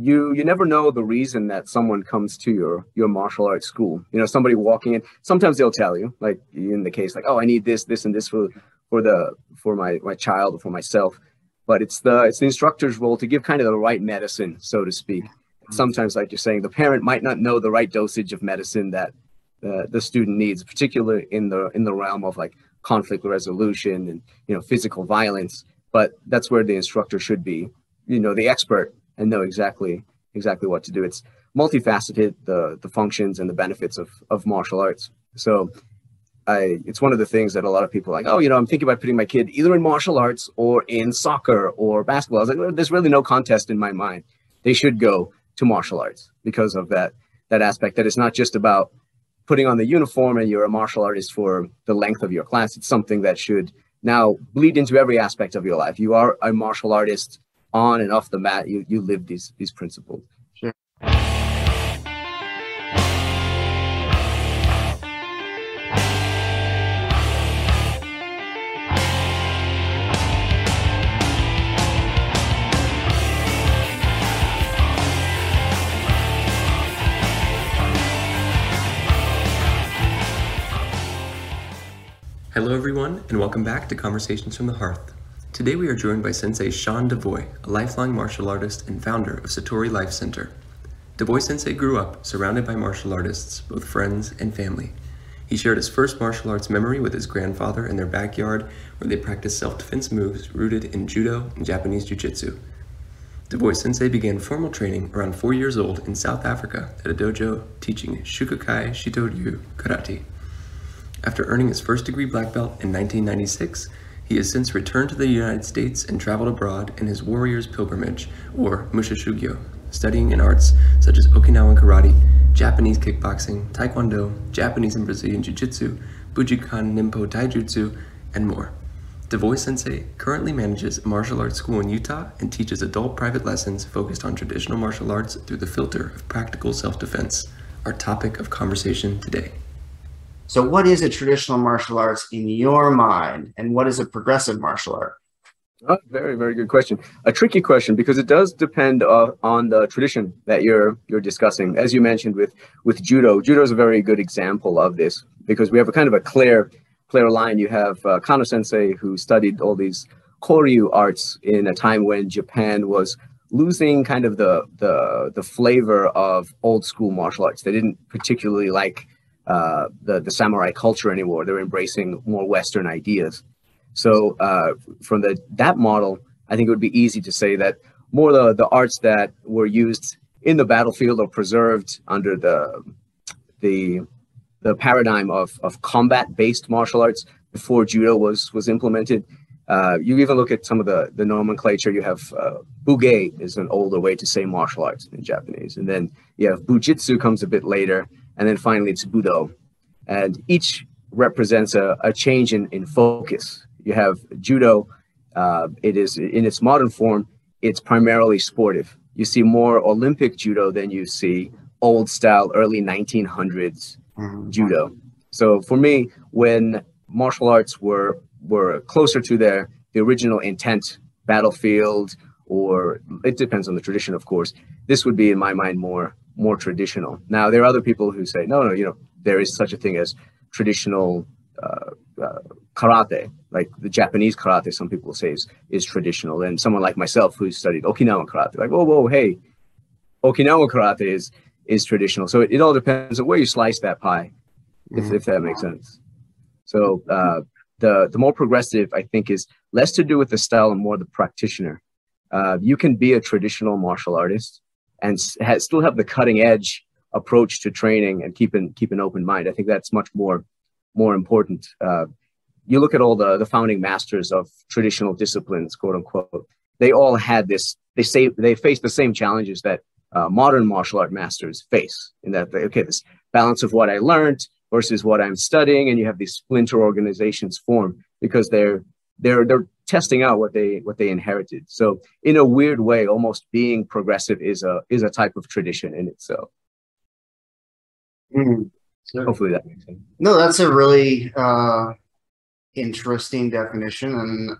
you you never know the reason that someone comes to your your martial arts school. You know, somebody walking in. Sometimes they'll tell you, like in the case, like, oh, I need this, this, and this for for the for my my child or for myself. But it's the it's the instructor's role to give kind of the right medicine, so to speak. Sometimes, like you're saying, the parent might not know the right dosage of medicine that uh, the student needs, particularly in the in the realm of like conflict resolution and you know physical violence. But that's where the instructor should be, you know, the expert and know exactly exactly what to do. It's multifaceted the the functions and the benefits of of martial arts. So I it's one of the things that a lot of people are like, oh, you know, I'm thinking about putting my kid either in martial arts or in soccer or basketball. I was like, there's really no contest in my mind. They should go to martial arts because of that that aspect that it's not just about putting on the uniform and you're a martial artist for the length of your class. It's something that should now bleed into every aspect of your life. You are a martial artist on and off the mat. You you live these these principles. Sure. Hello, everyone, and welcome back to Conversations from the Hearth. Today we are joined by Sensei Shaun Devoy, a lifelong martial artist and founder of Satori Life Center. Devoy Sensei grew up surrounded by martial artists, both friends and family. He shared his first martial arts memory with his grandfather in their backyard where they practiced self-defense moves rooted in judo and Japanese jiu-jitsu. Devoy Sensei began formal training around four years old in South Africa at a dojo teaching Shukokai Shito-ryu karate. After earning his first degree black belt in 1996, he has since returned to the United States and traveled abroad in his warrior's pilgrimage, or Musha Shugyo, studying in arts such as Okinawan karate, Japanese kickboxing, taekwondo, Japanese and Brazilian jiu-jitsu, Bujinkan Ninpo Taijutsu, and more. Devoy Sensei currently manages a martial arts school in Utah and teaches adult private lessons focused on traditional martial arts through the filter of practical self-defense, our topic of conversation today. So, what is a traditional martial arts in your mind, and what is a progressive martial art? Oh, very, very good question. A tricky question because it does depend uh, on the tradition that you're you're discussing. As you mentioned with with judo, judo is a very good example of this because we have a kind of a clear clear line. You have uh, Kano Sensei who studied all these Koryu arts in a time when Japan was losing kind of the the the flavor of old school martial arts. They didn't particularly like uh, the the samurai culture anymore. They're embracing more Western ideas. So uh, from the that model, I think it would be easy to say that more the the arts that were used in the battlefield or preserved under the the the paradigm of of combat based martial arts before judo was was implemented. Uh, you even look at some of the the nomenclature. You have uh, bugei is an older way to say martial arts in Japanese, and then you have bujitsu comes a bit later, and then finally it's Budo. And each represents a, a change in, in focus. You have Judo, uh, it is in its modern form, it's primarily sportive. You see more Olympic Judo than you see old style, early 1900s mm-hmm. Judo. So for me, when martial arts were were closer to their the original intent, battlefield, or it depends on the tradition, of course. This would be, in my mind, more more traditional. Now, there are other people who say, no, no, you know, there is such a thing as traditional uh, uh, karate, like the Japanese karate, some people say is, is traditional. And someone like myself who studied Okinawan karate, like, whoa, whoa, hey, Okinawan karate is is traditional. So it, it all depends on where you slice that pie, if, mm-hmm. if that makes sense. So uh, the the more progressive, I think, is less to do with the style and more the practitioner. Uh, you can be a traditional martial artist and still have the cutting edge approach to training and keep an keep an open mind. I think that's much more more important. Uh, you look at all the the founding masters of traditional disciplines, quote unquote. They all had this. They say they faced the same challenges that uh, modern martial art masters face. In that, they, okay, this balance of what I learned versus what I'm studying, and you have these splinter organizations form because they're they're they're testing out what they what they inherited. So in a weird way, almost being progressive is a is a type of tradition in itself. Mm, Hopefully that makes sense. No, that's a really uh, interesting definition, and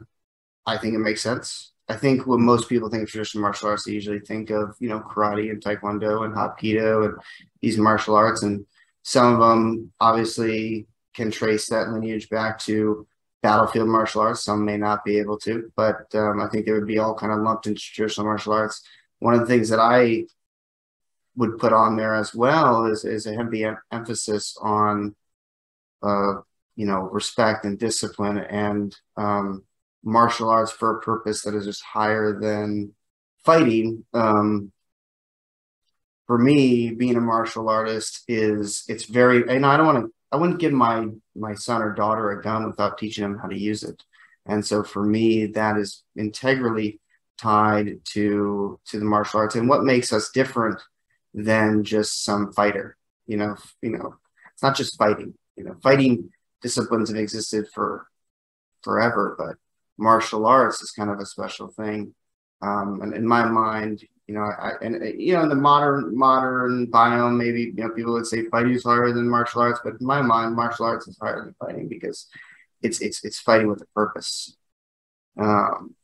I think it makes sense. I think when most people think of traditional martial arts, they usually think of you know karate and taekwondo and hapkido and these martial arts, and some of them obviously can trace that lineage back to battlefield martial arts. Some may not be able to, but um, I think they would be all kind of lumped into traditional martial arts. One of the things that I would put on there as well is, is a heavy emphasis on, uh, you know, respect and discipline and um, martial arts for a purpose that is just higher than fighting. Um, for me, being a martial artist is it's very, and I don't want to I wouldn't give my my son or daughter a gun without teaching them how to use it. And so for me, that is integrally tied to to the martial arts and what makes us different than just some fighter. You know, you know, it's not just fighting. You know, fighting disciplines have existed for forever, but martial arts is kind of a special thing. Um, and in my mind, you know, I, and you know, in the modern modern biome, maybe you know, people would say fighting is harder than martial arts, but in my mind, martial arts is harder than fighting because it's it's it's fighting with a purpose. Um,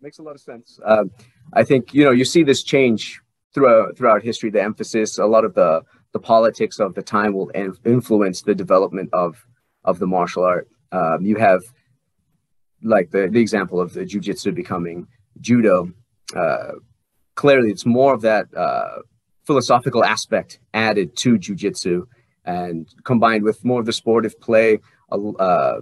makes a lot of sense. Uh, I think you know you see this change throughout throughout history. The emphasis, a lot of the the politics of the time will influence the development of of the martial art. Um, you have like the the example of the jujitsu becoming judo uh, clearly it's more of that uh, philosophical aspect added to jujitsu and combined with more of the sportive play, uh,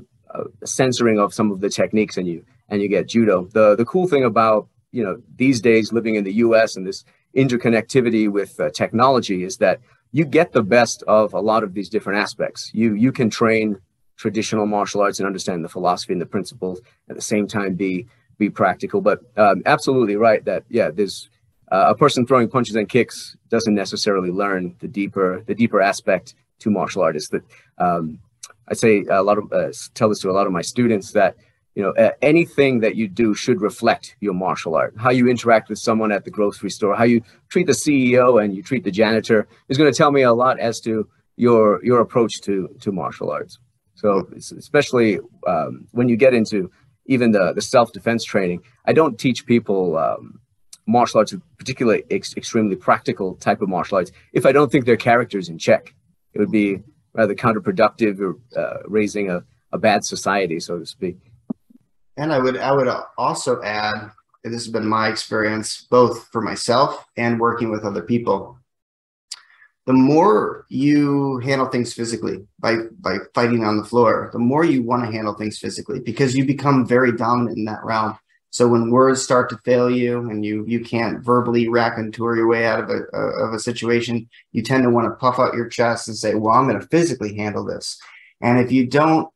censoring of some of the techniques, and you and you get judo. The the cool thing about you know these days living in the U.S. and this interconnectivity with uh, technology is that you get the best of a lot of these different aspects. You you can train traditional martial arts and understand the philosophy and the principles at the same time be be practical. But um, absolutely right that yeah, there's uh, a person throwing punches and kicks doesn't necessarily learn the deeper the deeper aspect to martial artists. That um, I say a lot of uh, tell this to a lot of my students that you know uh, anything that you do should reflect your martial art. How you interact with someone at the grocery store, how you treat the CEO and you treat the janitor is going to tell me a lot as to your your approach to to martial arts. So especially um, when you get into even the, the self-defense training, I don't teach people um, martial arts, particularly ex- extremely practical type of martial arts, if I don't think their character's in check. It would be rather counterproductive or uh, raising a, a bad society, so to speak. And I would I would also add, this has been my experience both for myself and working with other people the more you handle things physically by by fighting on the floor, the more you want to handle things physically because you become very dominant in that realm. So when words start to fail you and you you can't verbally raconteur your way out of a, of a situation, you tend to want to puff out your chest and say, "Well, I'm going to physically handle this." And if you don't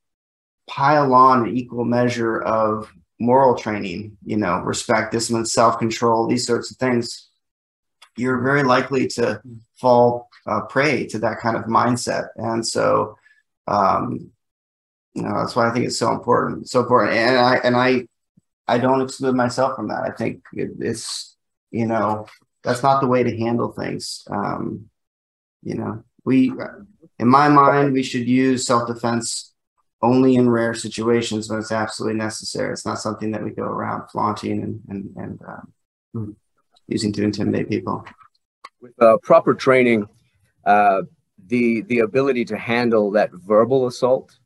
pile on an equal measure of moral training, you know, respect, discipline, self control, these sorts of things, you're very likely to fall uh, prey to that kind of mindset. And so, um, you know, that's why I think it's so important, so important. And I and I, I don't exclude myself from that. I think it, it's, you know, that's not the way to handle things. Um, you know, we, in my mind, we should use self defense only in rare situations when it's absolutely necessary. It's not something that we go around flaunting and and and um, using to intimidate people. With uh, proper training, uh, the the ability to handle that verbal assault,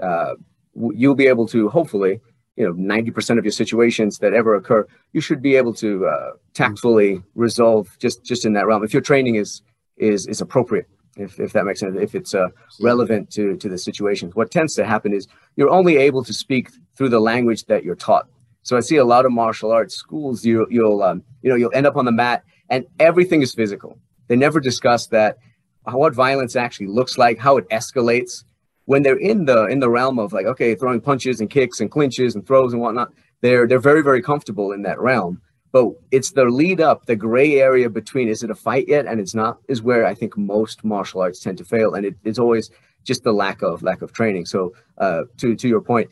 uh, you'll be able to hopefully, you know, ninety percent of your situations that ever occur, you should be able to uh, tactfully resolve just just in that realm if your training is is is appropriate. If, if that makes sense, if it's uh, relevant to, to the situation. What tends to happen is you're only able to speak through the language that you're taught. So I see a lot of martial arts schools. You, you'll um, you know you'll end up on the mat and everything is physical. They never discuss that what violence actually looks like, how it escalates. When they're in the in the realm of like, okay, throwing punches and kicks and clinches and throws and whatnot, they're they're very very comfortable in that realm. But it's the lead up, the gray area between is it a fight yet and it's not, is where I think most martial arts tend to fail, and it, it's always just the lack of lack of training. So uh, to to your point,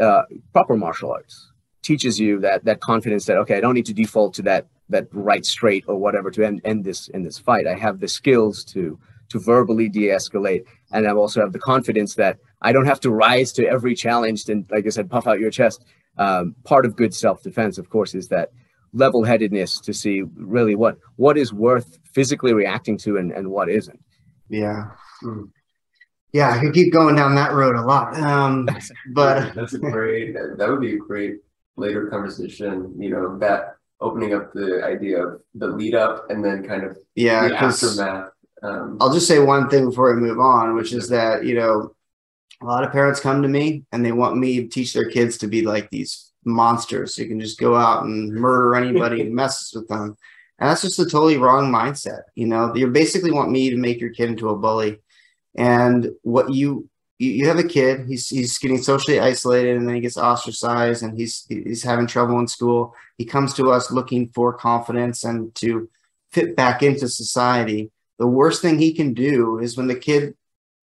uh, proper martial arts teaches you that that confidence that okay, I don't need to default to that that right straight or whatever to end, end this in this fight. I have the skills to to verbally de-escalate, and I also have the confidence that I don't have to rise to every challenge and, like I said, puff out your chest. um, part of good self-defense, of course, is that level-headedness to see really what what is worth physically reacting to and, and what isn't. Yeah. Mm. Yeah, I could keep going down that road a lot. Um, but that's a great that would be a great later conversation, you know, that opening up the idea of the lead up and then kind of yeah, the aftermath. Um, I'll just say one thing before we move on, which is that, you know, a lot of parents come to me and they want me to teach their kids to be like these monsters. So you can just go out and murder anybody who messes with them. And that's just a totally wrong mindset. You know, you basically want me to make your kid into a bully. And what you you have a kid, he's he's getting socially isolated and then he gets ostracized and he's he's having trouble in school. He comes to us looking for confidence and to fit back into society. The worst thing he can do is when the kid,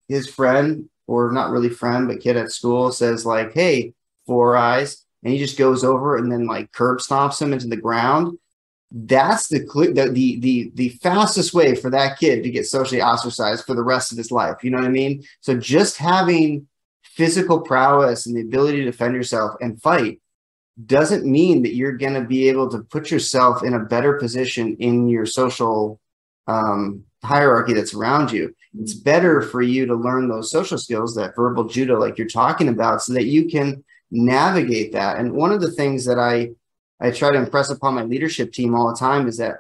his friend, or not really friend, but kid at school says, like, hey, four eyes, and he just goes over and then like curb stomps him into the ground that's the, the the the fastest way for that kid to get socially ostracized for the rest of his life. You know what I mean? So just having physical prowess and the ability to defend yourself and fight doesn't mean that you're going to be able to put yourself in a better position in your social um, hierarchy that's around you. It's better for you to learn those social skills, that verbal judo, like you're talking about, so that you can navigate that. And one of the things that I I try to impress upon my leadership team all the time is that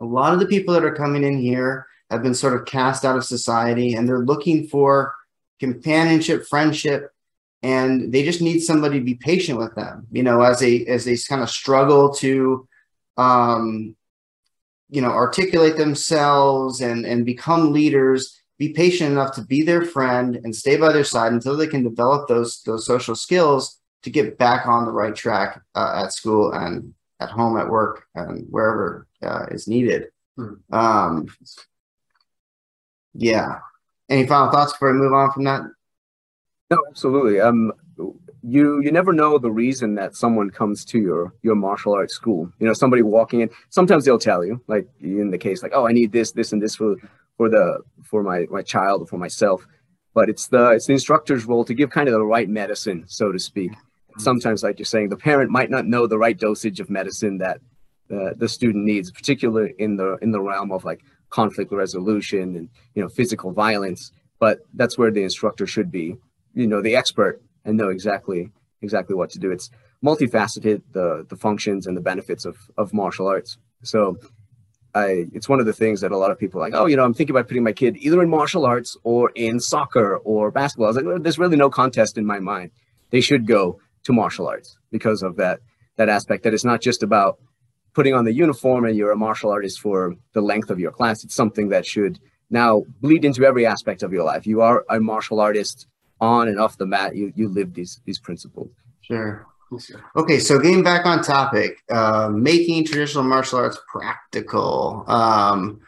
a lot of the people that are coming in here have been sort of cast out of society and they're looking for companionship, friendship, and they just need somebody to be patient with them, you know, as they as they kind of struggle to um you know articulate themselves and and become leaders be patient enough to be their friend and stay by their side until they can develop those those social skills to get back on the right track uh, at school and at home, at work, and wherever uh, is needed. Hmm. Um, yeah. Any final thoughts before we move on from that? No, absolutely. Um, you you never know the reason that someone comes to your your martial arts school. You know, somebody walking in. Sometimes they'll tell you, like in the case, like, oh, I need this, this, and this for for the for my my child or for myself. But it's the it's the instructor's role to give kind of the right medicine, so to speak sometimes, like you're saying, the parent might not know the right dosage of medicine that uh, the student needs, particularly in the in the realm of like conflict resolution and you know physical violence. But that's where the instructor should be, you know, the expert and know exactly exactly what to do. It's multifaceted the the functions and the benefits of of martial arts. So I, it's one of the things that a lot of people like, oh, you know, I'm thinking about putting my kid either in martial arts or in soccer or basketball. I was like, there's really no contest in my mind. They should go to martial arts because of that that aspect that it's not just about putting on the uniform and you're a martial artist for the length of your class. It's something that should now bleed into every aspect of your life. You are a martial artist on and off the mat. You you live these these principles. Sure. Okay so getting back on topic uh, making traditional martial arts practical um,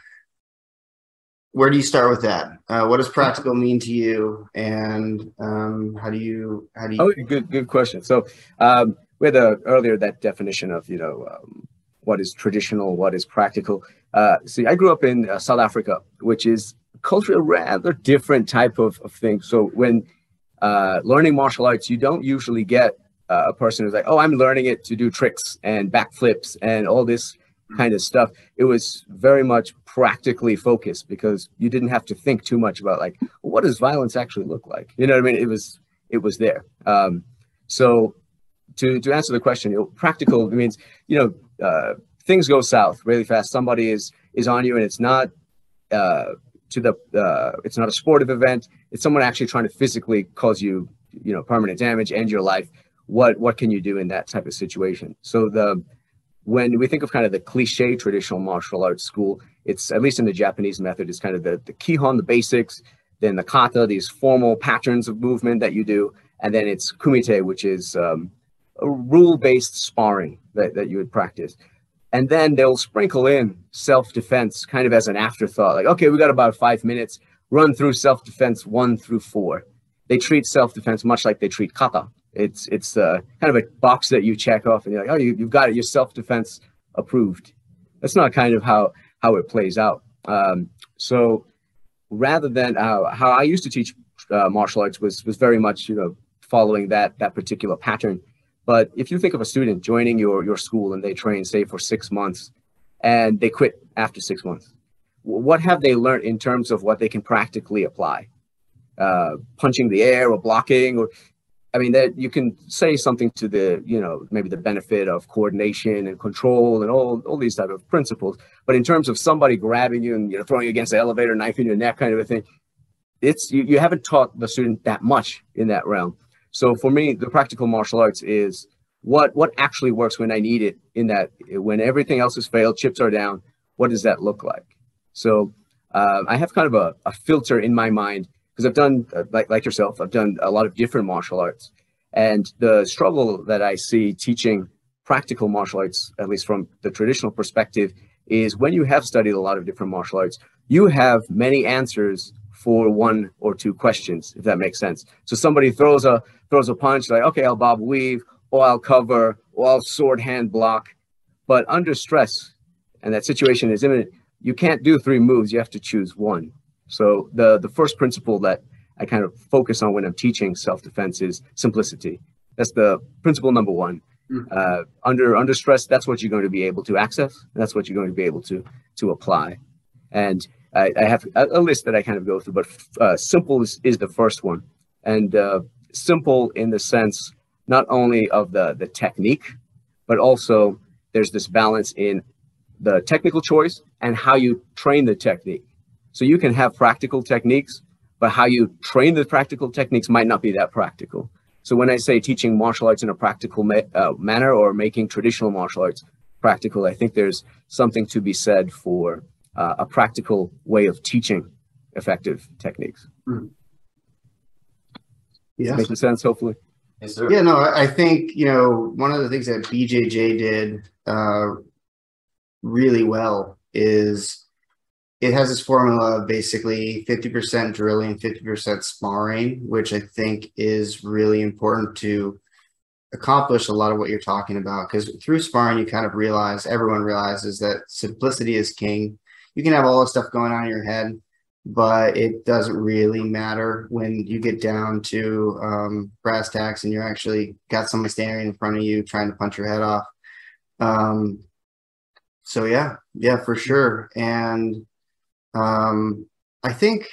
where do you start with that? Uh, what does practical mean to you, and um, how do you how do you? Oh, good good question. So um, we had uh, earlier that definition of you know um, what is traditional, what is practical. Uh, see, I grew up in uh, South Africa, which is culturally a rather different type of, of thing. So when uh, learning martial arts, you don't usually get uh, a person who's like, oh, I'm learning it to do tricks and backflips and all this kind of stuff. It was very much practically focused because you didn't have to think too much about like what does violence actually look like. You know what I mean? It was it was there. Um, so to to answer the question, you know, practical means you know uh, things go south really fast. Somebody is is on you and it's not. Uh, to the uh, it's not a sportive event it's someone actually trying to physically cause you you know permanent damage and your life what what can you do in that type of situation so the when we think of kind of the cliche traditional martial arts school, it's at least in the Japanese method, it's kind of the, the kihon, the basics, then the kata, these formal patterns of movement that you do, and then it's kumite, which is um, rule-based sparring that, that you would practice. And then they'll sprinkle in self-defense kind of as an afterthought, like, okay, we got about five minutes, run through self-defense one through four. They treat self-defense much like they treat kata. It's it's uh, kind of a box that you check off, and you're like, oh, you, you've got it. Your self defense approved. That's not kind of how how it plays out. Um, so rather than uh, how I used to teach uh, martial arts was was very much you know following that that particular pattern. But if you think of a student joining your, your school and they train, say, for six months and they quit after six months, what have they learned in terms of what they can practically apply? Uh, punching the air or blocking or I mean that you can say something to the you know maybe the benefit of coordination and control and all all these type of principles, but in terms of somebody grabbing you and you know throwing you against the elevator, knife in your neck, kind of a thing, it's you, you haven't taught the student that much in that realm. So for me, the practical martial arts is what what actually works when I need it. In that when everything else has failed, chips are down. What does that look like? So uh, I have kind of a, a filter in my mind because I've done uh, like like yourself, I've done a lot of different martial arts, and the struggle that I see teaching practical martial arts, at least from the traditional perspective, is when you have studied a lot of different martial arts, you have many answers for one or two questions, if that makes sense. So somebody throws a throws a punch, like okay, I'll bob weave, or I'll cover, or I'll sword hand block, but under stress, and that situation is imminent, you can't do three moves. You have to choose one. So the the first principle that I kind of focus on when I'm teaching self-defense is simplicity. That's the principle number one. Mm-hmm. Uh, under under stress, that's what you're going to be able to access. That's what you're going to be able to to apply. And I, I have a, a, list that I kind of go through, but uh, simple is, is the first one, and uh, simple in the sense not only of the the technique, but also there's this balance in the technical choice and how you train the technique. So you can have practical techniques, but how you train the practical techniques might not be that practical. So when I say teaching martial arts in a practical ma- uh, manner or making traditional martial arts practical, I think there's something to be said for uh, a practical way of teaching effective techniques. Mm. Yeah, making sense. Hopefully. Yes, yeah, no, I think you know one of the things that BJJ did uh, really well is it has this formula of basically 50% drilling, 50% sparring, which I think is really important to accomplish a lot of what you're talking about. Because through sparring, you kind of realize, everyone realizes that simplicity is king. You can have all this stuff going on in your head, but it doesn't really matter when you get down to um, brass tacks and you're actually got someone standing in front of you trying to punch your head off. Um, so yeah, yeah, for sure. And um, I think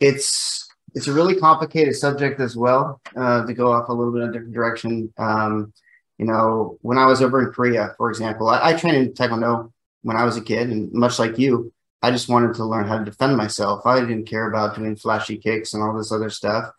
it's it's a really complicated subject as well. Uh, to go off a little bit in a different direction. Um, you know, when I was over in Korea, for example, I, I trained in Taekwondo when I was a kid, and much like you, I just wanted to learn how to defend myself. I didn't care about doing flashy kicks and all this other stuff.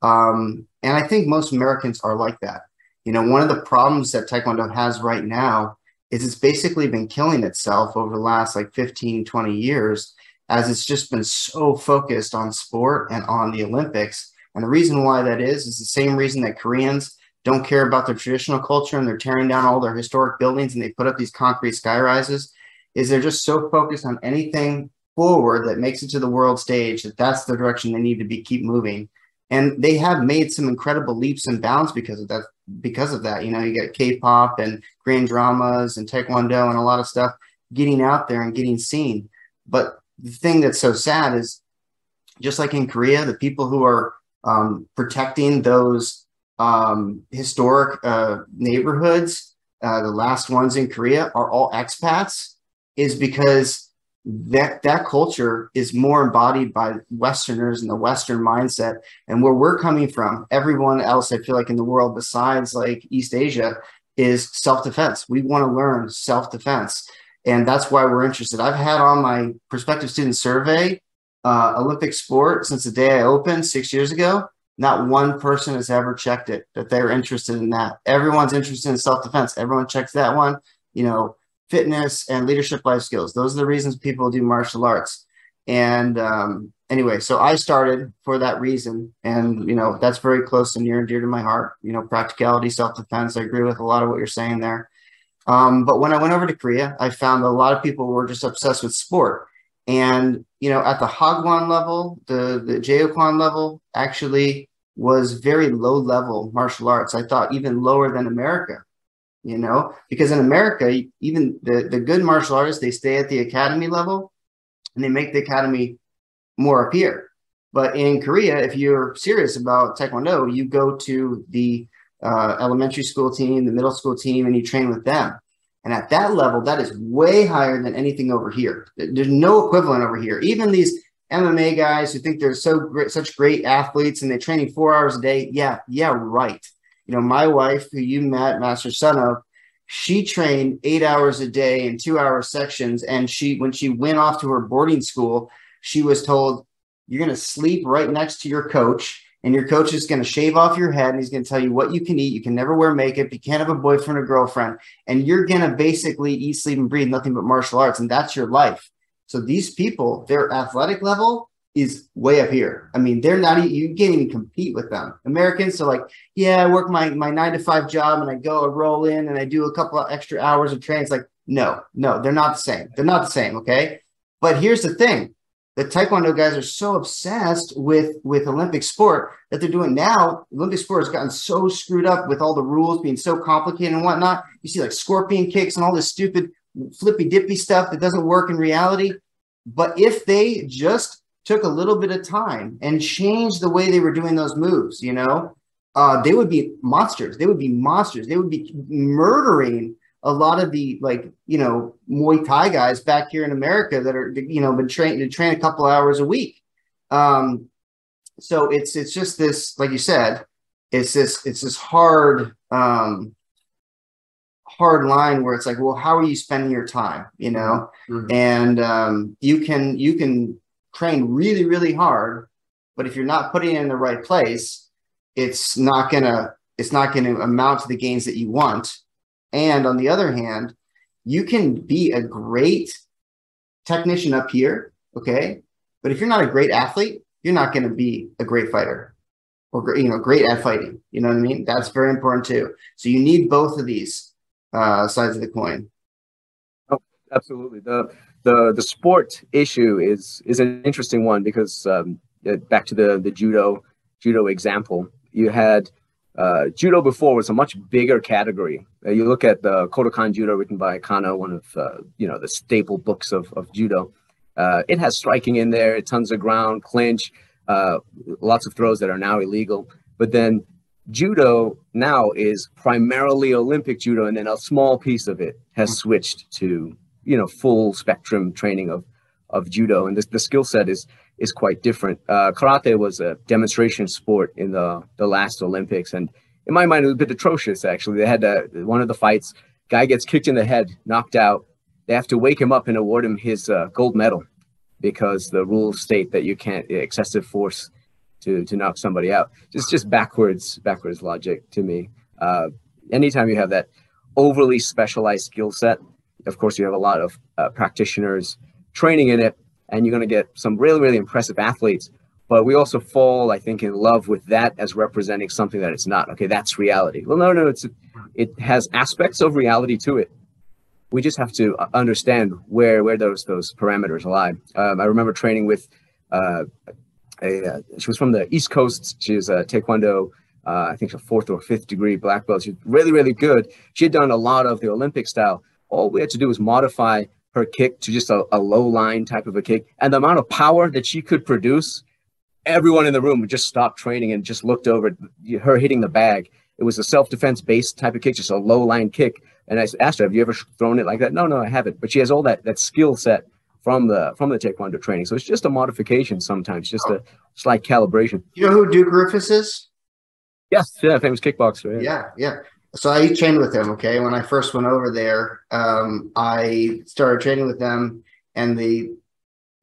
Um, and I think most Americans are like that. You know, one of the problems that Taekwondo has right now is it's basically been killing itself over the last like 15, 20 years as it's just been so focused on sport and on the Olympics. And the reason why that is is the same reason that Koreans don't care about their traditional culture and they're tearing down all their historic buildings and they put up these concrete sky rises is they're just so focused on anything forward that makes it to the world stage that that's the direction they need to be keep moving. And they have made some incredible leaps and bounds because of that because of that. You know you get k-pop and grand dramas and taekwondo and a lot of stuff getting out there and getting seen. But the thing that's so sad is just like in Korea, the people who are um, protecting those um, historic uh, neighborhoods, uh, the last ones in Korea, are all expats, is because that that culture is more embodied by Westerners and the Western mindset. And where we're coming from, everyone else I feel like in the world besides like East Asia is self-defense. We want to learn self-defense and that's why we're interested. I've had on my prospective student survey uh, Olympic sport since the day I opened six years ago. Not one person has ever checked it that they're interested in that. Everyone's interested in self defense. Everyone checks that one. You know, fitness and leadership life skills. Those are the reasons people do martial arts. And um, anyway, so I started for that reason, and you know that's very close and near and dear to my heart. You know, practicality, self defense. I agree with a lot of what you're saying there. Um, but when I went over to Korea, I found a lot of people were just obsessed with sport. And, you know, at the Hagwon level, the, the JoKwon level actually was very low level martial arts. I thought even lower than America, you know, because in America, even the, the good martial artists, they stay at the academy level and they make the academy more appear. But in Korea, if you're serious about Taekwondo, you go to the uh, elementary school team, the middle school team, and you train with them. And at that level, that is way higher than anything over here. There's no equivalent over here. Even these MMA guys who think they're so great, such great athletes and they're training four hours a day. Yeah, yeah, right. You know, my wife, who you met, Master Son of, she trained eight hours a day in two hour sections. And she, when she went off to her boarding school, she was told, You're going to sleep right next to your coach and your coach is going to shave off your head and he's going to tell you what you can eat. You can never wear makeup. You can't have a boyfriend or girlfriend. And you're going to basically eat, sleep, and breathe nothing but martial arts. And that's your life. So these people, their athletic level is way up here. I mean, they're not, you can't even compete with them. Americans are like, yeah, I work my, my nine to five job and I go, I roll in and I do a couple of extra hours of training. It's like, no, no, they're not the same. They're not the same. Okay. But here's the thing the taekwondo guys are so obsessed with with olympic sport that they're doing now olympic sport has gotten so screwed up with all the rules being so complicated and whatnot. You see like scorpion kicks and all this stupid flippy dippy stuff that doesn't work in reality. But if they just took a little bit of time and changed the way they were doing those moves you know uh, they would be monsters. They would be monsters. They would be murdering a lot of the like you know Muay Thai guys back here in America that are you know been trained to train a couple hours a week. Um, so it's it's just this like you said, it's this it's this hard um, hard line where it's like, well, how are you spending your time? You know, mm-hmm. and um, you can you can train really really hard, but if you're not putting it in the right place, it's not gonna it's not going to amount to the gains that you want and on the other hand, you can be a great technician up here, okay? But if you're not a great athlete, you're not going to be a great fighter or you know great at fighting. You know what I mean? That's very important too. So you need both of these uh, sides of the coin. Oh, absolutely. The the the sport issue is is an interesting one because um, back to the the judo judo example, you had uh, judo before was a much bigger category. Uh, you look at the Kodokan Judo written by Kano, one of uh, you know the staple books of, of judo. Uh, it has striking in there, tons of ground, clinch, uh, lots of throws that are now illegal. But then judo now is primarily Olympic judo, and then a small piece of it has switched to you know full spectrum training of of judo, and this, the skill set is is quite different. Uh, karate was a demonstration sport in the, the last Olympics, and in my mind, it was a bit atrocious. Actually, they had one of the fights, guy gets kicked in the head, knocked out. They have to wake him up and award him his uh, gold medal because the rules state that you can't excessive force to to knock somebody out. It's just backwards backwards logic to me. Uh, anytime you have that overly specialized skill set, of course, you have a lot of uh, practitioners training in it and you're going to get some really, really impressive athletes. But we also fall, I think, in love with that as representing something that it's not. Okay, that's reality. Well, no, no, it's it has aspects of reality to it. We just have to uh, understand where where those those parameters lie. Um, I remember training with uh, a uh, she was from the East Coast. She was a Taekwondo. Uh, I think a fourth or fifth degree black belt. She's really, really good. She had done a lot of the Olympic style. All we had to do was modify her kick to just a, a low line type of a kick. And the amount of power that she could produce, everyone in the room would just stop training and just looked over her hitting the bag. It was a self defense based type of kick, just a low line kick. And I asked her, "Have you ever thrown it like that?" No, no, I haven't. But she has all that that skill set from the from the taekwondo training. So it's just a modification sometimes, just a slight calibration. You know who Duke Roufus is? Yes, yeah, famous kickboxer. Yeah, yeah. yeah so I trained with him. Okay, when I first went over there, um, I started training with them, and the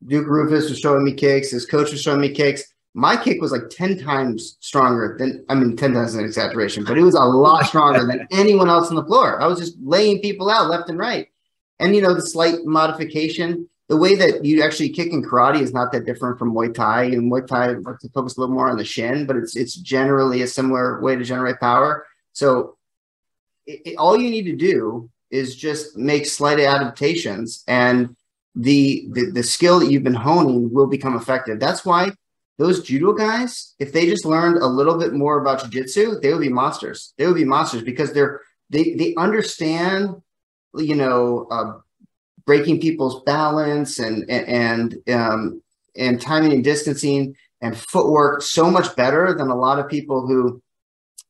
Duke Roufus was showing me kicks. His coach was showing me kicks. My kick was like ten times stronger than I mean, ten times an exaggeration, but it was a lot stronger than anyone else on the floor. I was just laying people out left and right, and you know the slight modification. The way that you actually kick in karate is not that different from Muay Thai. And Muay Thai likes to focus a little more on the shin, but it's it's generally a similar way to generate power. So it, it, all you need to do is just make slight adaptations and the, the the skill that you've been honing will become effective. That's why those judo guys if they just learned a little bit more about jiu-jitsu they would be monsters. They would be monsters because they're they they understand you know uh, breaking people's balance and and um, and timing and distancing and footwork so much better than a lot of people who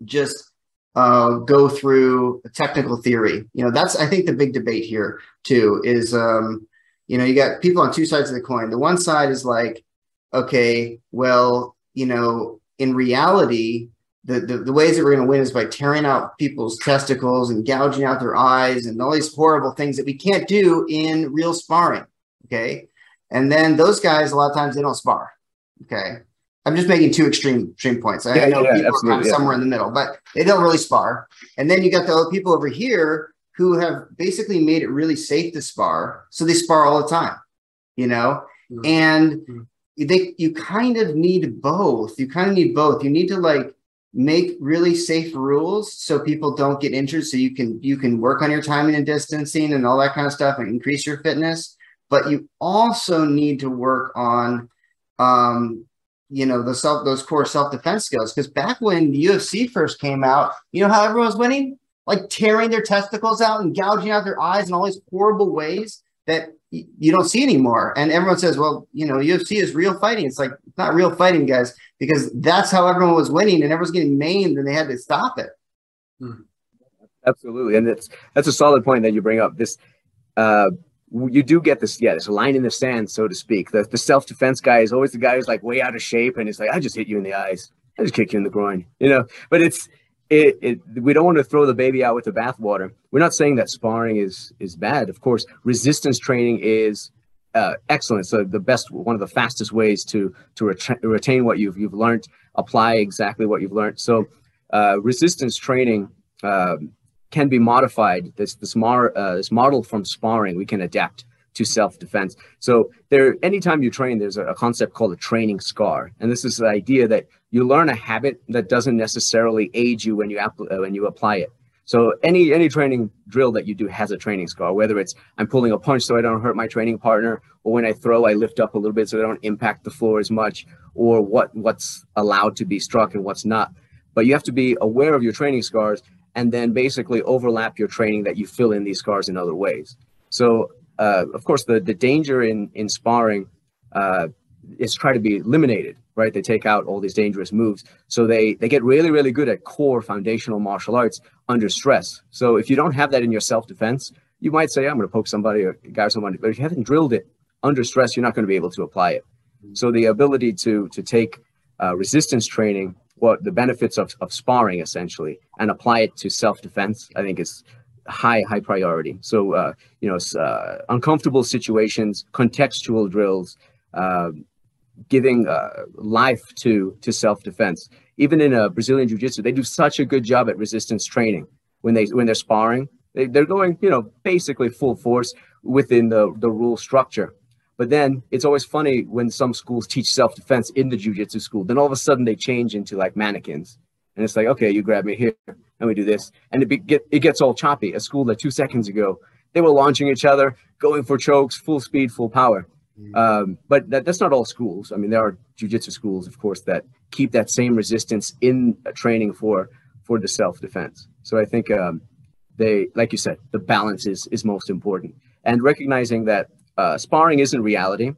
just uh, go through technical theory. You know, that's I think the big debate here too is um, you know you got people on two sides of the coin. The one side is like, okay, well, you know, in reality, the, the, the ways that we're going to win is by tearing out people's testicles and gouging out their eyes and all these horrible things that we can't do in real sparring. Okay. And then those guys, a lot of times they don't spar. Okay. I'm just making two extreme extreme points. I, Yeah, I know yeah, people are kind of yeah. somewhere in the middle, but they don't really spar. And then you got the other people over here who have basically made it really safe to spar. So they spar all the time, you know? Mm-hmm. Mhm. And Mhm. they you kind of need both. You kind of need both. You need to like make really safe rules so people don't get injured so you can you can work on your timing and distancing and all that kind of stuff and increase your fitness but you also need to work on um you know the self those core self-defense skills. Because back when the ufc first came out you know how everyone was winning? Like tearing their testicles out and gouging out their eyes in all these horrible ways that you don't see anymore. And everyone says well you know ufc is real fighting. It's like it's not real fighting guys because that's how everyone was winning and everyone's getting maimed and they had to stop it. Absolutely, and that's that's a solid point that you bring up. This, uh, you do get this, yeah, this line in the sand, so to speak. The the self defense guy is always the guy who's like way out of shape, and it's like, I just hit you in the eyes, I just kick you in the groin, you know. But it's it, it we don't want to throw the baby out with the bathwater. We're not saying that sparring is is bad. Of course, resistance training is uh, excellent. So the best, one of the fastest ways to to ret- retain what you've you've learned, apply exactly what you've learned. So uh, resistance training. Um, can be modified. This this, mar, uh, this model from sparring we can adapt to self defense. So there, anytime you train, there's a, concept called a training scar, and this is the idea that you learn a habit that doesn't necessarily aid you when you app- uh, when you apply it. So any any training drill that you do has a training scar. Whether it's I'm pulling a punch so I don't hurt my training partner, or when I throw I lift up a little bit so I don't impact the floor as much, or what what's allowed to be struck and what's not. But you have to be aware of your training scars and then basically overlap your training that you fill in these scars in other ways. So, uh, of course, the the danger in in sparring uh, is try to be eliminated, right? They take out all these dangerous moves, so they they get really really good at core foundational martial arts under stress. So if you don't have that in your self defense, you might say, I'm going to poke somebody or guy somebody, but if you haven't drilled it under stress, you're not going to be able to apply it. So the ability to to take uh, resistance training what the benefits of, of sparring essentially and apply it to self-defense i think is high high priority. So uh, you know uh, uncomfortable situations contextual drills uh, giving uh, life to to self-defense. Even in a brazilian jiu-jitsu they do such a good job at resistance training. When they when they're sparring they, they're going you know basically full force within the the rule structure but then it's always funny when some schools teach self-defense in the jujitsu school. Then all of a sudden they change into like mannequins, and it's like, okay, you grab me here, and we do this, and it be, get it gets all choppy. A school that two seconds ago they were launching each other, going for chokes, full speed, full power. Um, but that, that's not all schools. I mean, there are jujitsu schools, of course, that keep that same resistance in training for for the self-defense. So I think um, they, like you said, the balance is is most important, and recognizing that uh, sparring isn't reality.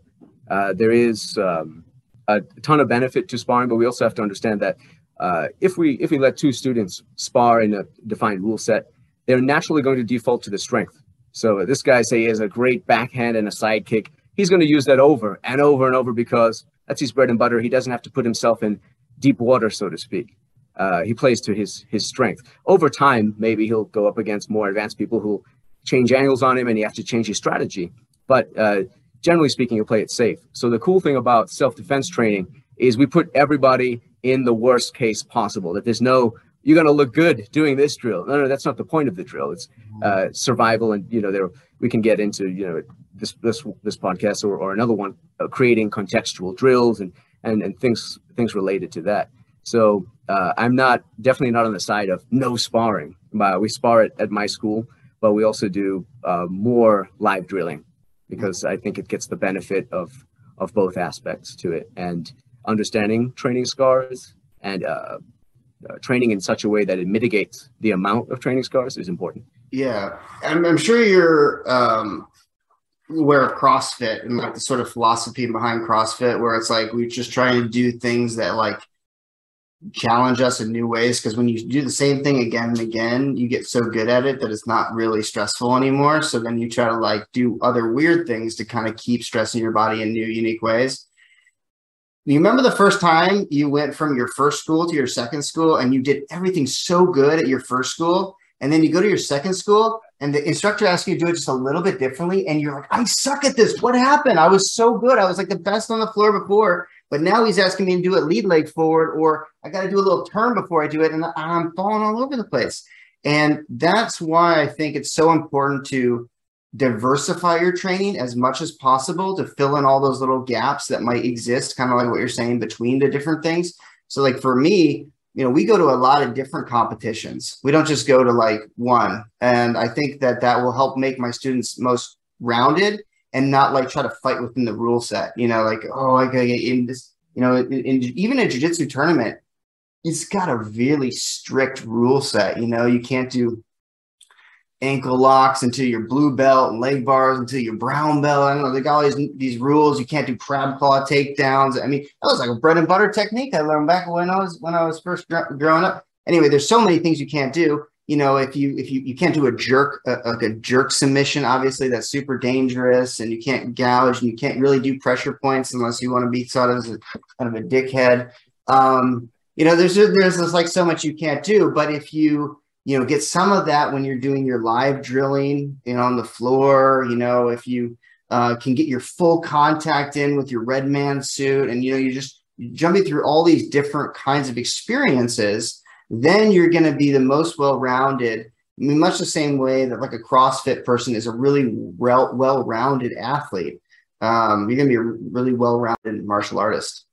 Uh, there is um, a ton of benefit to sparring, but we also have to understand that uh, if we if we let two students spar in a defined rule set, they're naturally going to default to the strength. So this guy say he has a great backhand and a side kick. He's going to use that over and over and over because that's his bread and butter. He doesn't have to put himself in deep water, so to speak. Uh, he plays to his his strength. Over time, maybe he'll go up against more advanced people who change angles on him, and he has to change his strategy but uh, generally speaking, you play it safe. So the cool thing about self-defense training is we put everybody in the worst case possible. That there's no you're going to look good doing this drill. No, no, that's not the point of the drill. It's uh, survival, and you know there we can get into you know this this this podcast or, or another one uh, creating contextual drills and and and things things related to that. So uh, I'm not definitely not on the side of no sparring. Uh, we spar at, at my school, but we also do uh, more live drilling because I think it gets the benefit of of both aspects to it. And understanding training scars and uh, uh, training in such a way that it mitigates the amount of training scars is important. Yeah, I'm, I'm sure you're um, aware of CrossFit and like the sort of philosophy behind CrossFit, where it's like we're just trying to do things that like challenge us in new ways because when you do the same thing again and again, you get so good at it that it's not really stressful anymore. So then you try to like do other weird things to kind of keep stressing your body in new, unique ways. You remember the first time you went from your first school to your second school and you did everything so good at your first school, and then you go to your second school and the instructor asks you to do it just a little bit differently, and you're like, I suck at this. What happened? I was so good. I was like the best on the floor before, but now he's asking me to do a lead leg forward, or I got to do a little turn before I do it, and I'm falling all over the place. And that's why I think it's so important to diversify your training as much as possible to fill in all those little gaps that might exist, kind of like what you're saying between the different things. So, like for me, you know, we go to a lot of different competitions. We don't just go to like one. And I think that that will help make my students most rounded and not like try to fight within the rule set. You know, like, oh, I gotta get in this, you know, in, in even a jiu-jitsu tournament, it's got a really strict rule set. You know, you can't do ankle locks until your blue belt and leg bars until your brown belt. I don't know. They got all these, these rules. You can't do crab claw takedowns. I mean, that was like a bread and butter technique I learned back when I was when I was first growing up. Anyway, there's so many things you can't do. You know, if you if you you can't do a jerk a, like a jerk submission, obviously that's super dangerous, and you can't gouge, and you can't really do pressure points unless you want to be sort of a, kind of a dickhead. Um, you know, there's there's, there's like so much you can't do, but if you you know get some of that when you're doing your live drilling you know on the floor you know if you uh, can get your full contact in with your red man suit and you know you're just jumping through all these different kinds of experiences then you're going to be the most well-rounded I mean, much the same way that like a CrossFit person is a really well well-rounded athlete. Um, you're going to be a really well-rounded martial artist.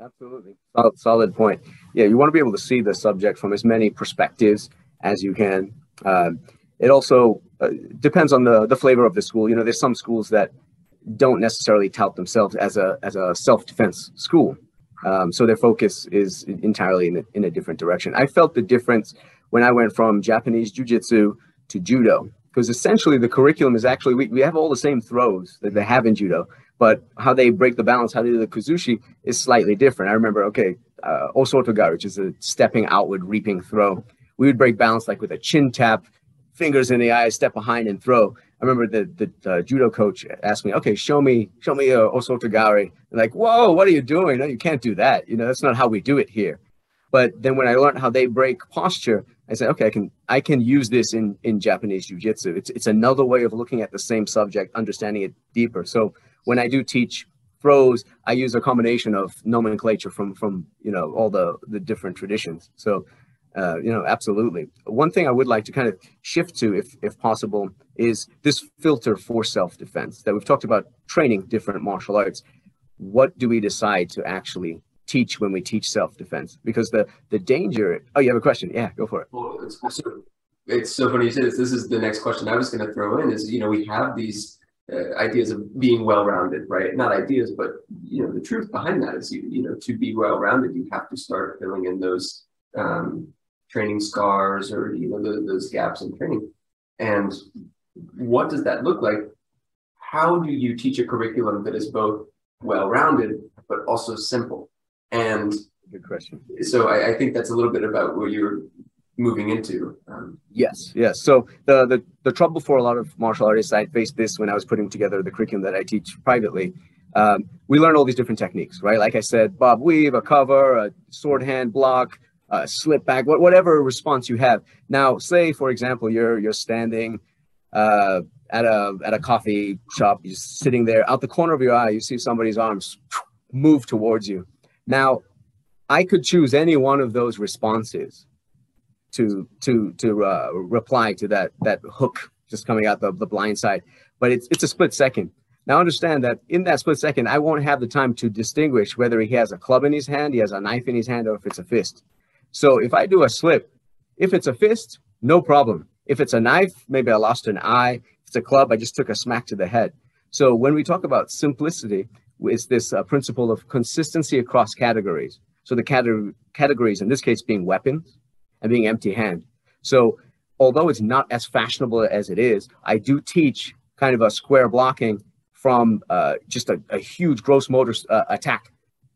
Absolutely. Solid, solid point. Yeah, you want to be able to see the subject from as many perspectives as you can. Um, it also uh, depends on the the flavor of the school. You know, there's some schools that don't necessarily tout themselves as a as a self defense school, um, so their focus is entirely in a, in a different direction. I felt the difference when I went from Japanese jiu-jitsu to judo because essentially the curriculum is actually we, we have all the same throws that they have in judo but how they break the balance, how they do the kuzushi is slightly different. I remember, okay, uh, Osotogari, which is a stepping outward reaping throw. We would break balance like with a chin tap, fingers in the eyes, step behind and throw. I remember the, the uh, judo coach asked me, okay, show me, show me uh, Osotogari. And like, whoa, what are you doing? No, you can't do that. You know, that's not how we do it here. But then when I learned how they break posture, I said, okay, I can I can use this in in Japanese jiu-jitsu. It's it's another way of looking at the same subject, understanding it deeper. So when I do teach throws, I use a combination of nomenclature from from you know all the the different traditions. So uh, you know, absolutely. One thing I would like to kind of shift to, if if possible, is this filter for self-defense that we've talked about training different martial arts. What do we decide to actually teach when we teach self-defense? Because the the danger. Oh, you have a question? Yeah, go for it. Well, it's, it's so funny you say this. This is the next question I was going to throw in. Is you know we have these uh, ideas of being well-rounded, right? Not ideas, but you know, the truth behind that is you you know to be well-rounded, you have to start filling in those um, training scars or you know the, those gaps in training. And what does that look like? How do you teach a curriculum that is both well-rounded but also simple? And good question. So I, I think that's a little bit about what you're moving into. Um, yes, yes. So the, the the trouble for a lot of martial artists, I faced this when I was putting together the curriculum that I teach privately. Um, we learn all these different techniques, right? Like I said, bob weave, a cover, a sword hand block, a slip back, whatever response you have. Now, say for example, you're you're standing uh, at a at a coffee shop, you're sitting there. Out the corner of your eye, you see somebody's arms move towards you. Now, I could choose any one of those responses to to to uh, reply to that that hook just coming out the, the blind side. But it's it's a split second. Now understand that in that split second, I won't have the time to distinguish whether he has a club in his hand, he has a knife in his hand, or if it's a fist. So if I do a slip, if it's a fist, no problem. If it's a knife, maybe I lost an eye. If it's a club, I just took a smack to the head. So when we talk about simplicity, it's this uh, principle of consistency across categories. So the categories, in this case, being weapons, and being empty hand. So although it's not as fashionable as it is, I do teach kind of a square blocking from uh, just a, a, huge gross motor uh, attack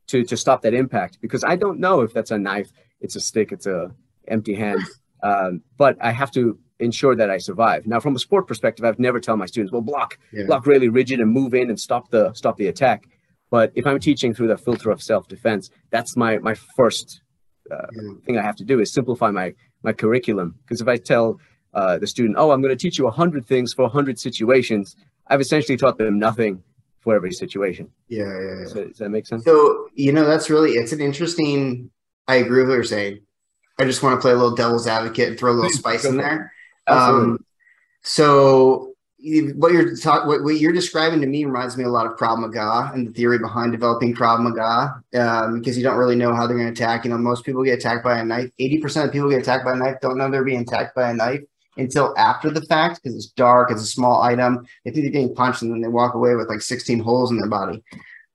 to to stop that impact because I don't know if that's a knife, it's a stick, it's a empty hand, um, but I have to ensure that I survive. Now, from a sport perspective, I've never tell my students, "Well, block, yeah. block really rigid and move in and stop the stop the attack." But if I'm teaching through the filter of self defense, that's my my first uh, yeah. thing I have to do is simplify my my curriculum. Because if I tell uh, the student, "Oh, I'm going to teach you a hundred things for a hundred situations," I've essentially taught them nothing for every situation. Yeah, yeah, yeah. So, does that make sense? So you know, that's really it's an interesting. I agree with what you're saying. I just want to play a little devil's advocate and throw a little spice in there. Um, so what you're talking, what, what, you're describing to me reminds me a lot of Krav Maga and the theory behind developing Krav Maga, um, because you don't really know how they're going to attack. You know, most people get attacked by a knife. Eighty percent of people get attacked by a knife don't know they're being attacked by a knife until after the fact because it's dark, it's a small item. They think they're getting punched, and then they walk away with like 16 holes in their body.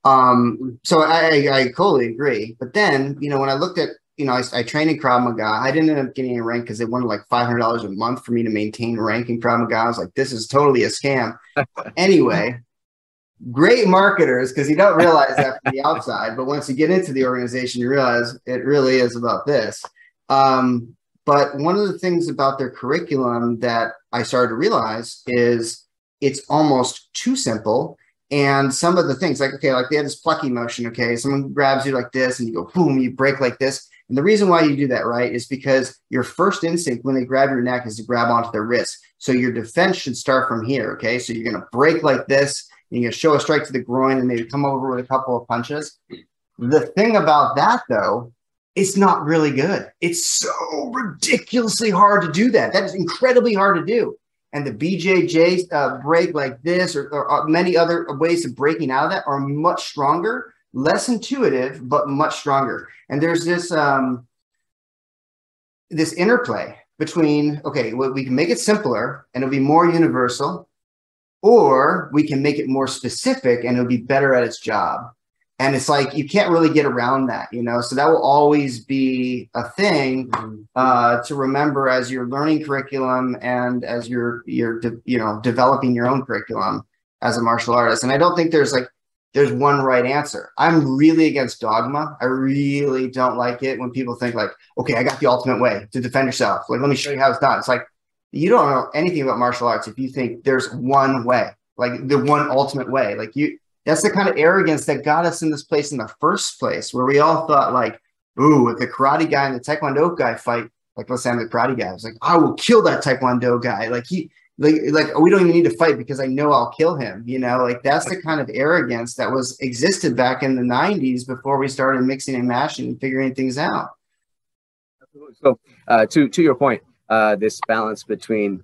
Um, so I, I, I totally agree. But then, you know, when I looked at you know, I, I trained in Krav Maga. I didn't end up getting a rank because they wanted like five hundred dollars a month for me to maintain rank in Krav Maga. I was like, this is totally a scam. anyway, great marketers because you don't realize that from the outside, but once you get into the organization, you realize it really is about this. Um, but one of the things about their curriculum that I started to realize is it's almost too simple. And some of the things, like, okay, like they have this plucky motion, okay, someone grabs you like this and you go boom, you break like this. And the reason why you do that, right, is because your first instinct when they grab your neck is to grab onto their wrist. So your defense should start from here. Okay. So you're going to break like this, and you're going to show a strike to the groin and maybe come over with a couple of punches. The thing about that, though, it's not really good. It's so ridiculously hard to do that. That is incredibly hard to do. And the BJJ uh, break like this, or, or, or many other ways of breaking out of that, are much stronger less intuitive but much stronger. And there's this um this interplay between okay well, we can make it simpler and it'll be more universal or we can make it more specific and it'll be better at its job and it's like you can't really get around that you know so that will always be a thing mm-hmm. uh, to remember as you're learning curriculum and as you're you're de- you know developing your own curriculum as a martial artist and i don't think there's like there's one right answer. I'm really against dogma. I really don't like it when people think like, okay, I got the ultimate way to defend yourself. Like, let me show you how it's done. It's like you don't know anything about martial arts if you think there's one way, like the one ultimate way. Like you, that's the kind of arrogance that got us in this place in the first place, where we all thought like, ooh, if the karate guy and the taekwondo guy fight, like let's say I'm the karate guy, I was like, I will kill that taekwondo guy. Like he like like we don't even need to fight because I know I'll kill him. You know, like that's the kind of arrogance that was existed back in the '90s before we started mixing and mashing and figuring things out. So, uh, to to your point, uh, this balance between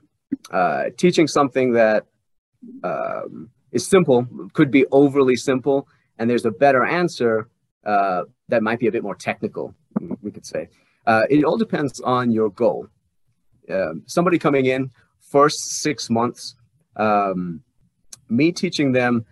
uh, teaching something that um, is simple could be overly simple, and there's a better answer uh, that might be a bit more technical. We could say uh, it all depends on your goal. Um, somebody coming in first six months, um, me teaching them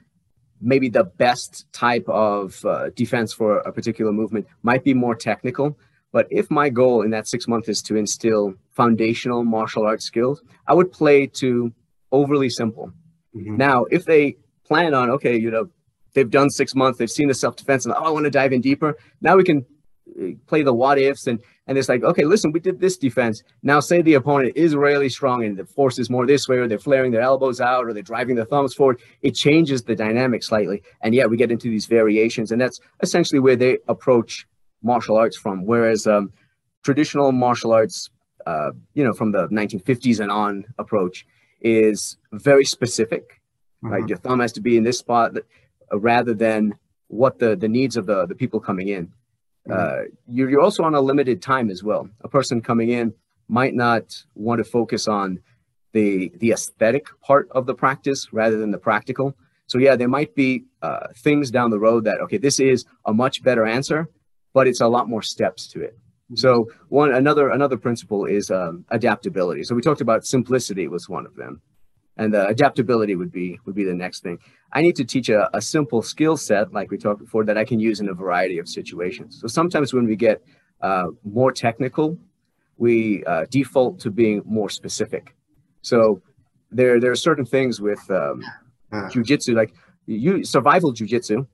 maybe the best type of uh, defense for a particular movement might be more technical. But if my goal in that six months is to instill foundational martial arts skills, I would play to overly simple. Mm-hmm. Now, if they plan on, okay, you know, they've done six months, they've seen the self defense, and oh, I want to dive in deeper. Now we can uh, play the what ifs and and it's like, okay, listen, we did this defense. Now, say the opponent is really strong and the force is more this way, or they're flaring their elbows out, or they're driving their thumbs forward. It changes the dynamic slightly. And yeah, we get into these variations. And that's essentially where they approach martial arts from. Whereas um, traditional martial arts, uh, you know, from the 1950s and on approach is very specific. Mm-hmm. Right? Your thumb has to be in this spot uh, rather than what the, the needs of the, the people coming in. Uh, you're, you're also on a limited time as well. A person coming in might not want to focus on the the aesthetic part of the practice rather than the practical. So yeah, there might be uh, things down the road that okay, this is a much better answer, but it's a lot more steps to it. Mm-hmm. So one another another principle is um, adaptability. So we talked about simplicity was one of them. And the adaptability would be would be the next thing. I need to teach a, a simple skill set like we talked before that i can use in a variety of situations. So sometimes when we get uh, more technical we uh, default to being more specific. So there there are certain things with um, jiu-jitsu like you survival jiu-jitsu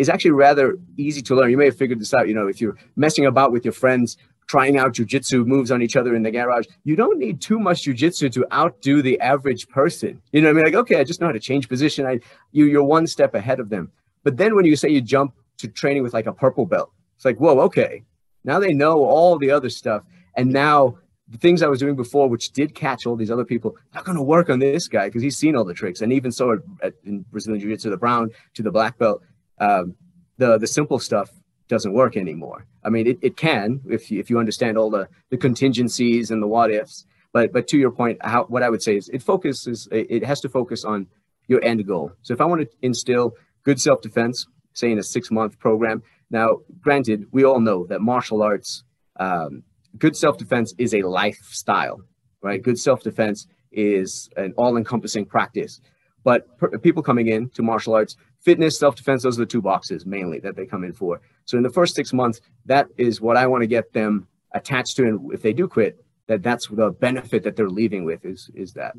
is actually rather easy to learn. You may have figured this out. You know, if you're messing about with your friends, trying out jujitsu moves on each other in the garage, you don't need too much jujitsu to outdo the average person. You know I mean? Like, okay, I just know how to change position. I, you, you're one step ahead of them. But then when you say you jump to training with like a purple belt, it's like, whoa, okay. Now they know all the other stuff. And now the things I was doing before, which did catch all these other people, not going to work on this guy because he's seen all the tricks. And even so, at, in Brazilian Jiu Jitsu, the brown to the black belt, um, the the simple stuff doesn't work anymore. I mean, it, it can if you, if you understand all the the contingencies and the what ifs. But but to your point, how what I would say is it focuses it has to focus on your end goal. So if I want to instill good self defense, say in a six month program. Now, granted, we all know that martial arts, um, good self defense is a lifestyle, right? Good self defense is an all encompassing practice. But per- people coming in to martial arts, fitness, self defense, those are the two boxes mainly that they come in for. So in the first six months, that is what I want to get them attached to. And if they do quit, that that's the benefit that they're leaving with is is that.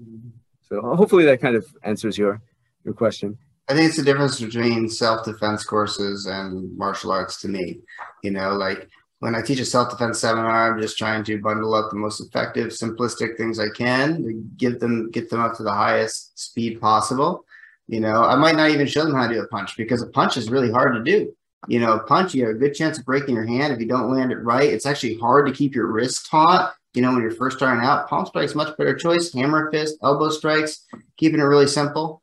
So hopefully that kind of answers your your question. I think it's the difference between self defense courses and martial arts to me. You know, like when I teach a self defense seminar, I'm just trying to bundle up the most effective, simplistic things I can to give them, get them up to the highest speed possible. You know, I might not even show them how to do a punch because a punch is really hard to do. You know, punch, you have a good chance of breaking your hand if you don't land it right. It's actually hard to keep your wrist taut. You know, when you're first starting out, palm strikes much better choice. Hammer fist, elbow strikes, keeping it really simple.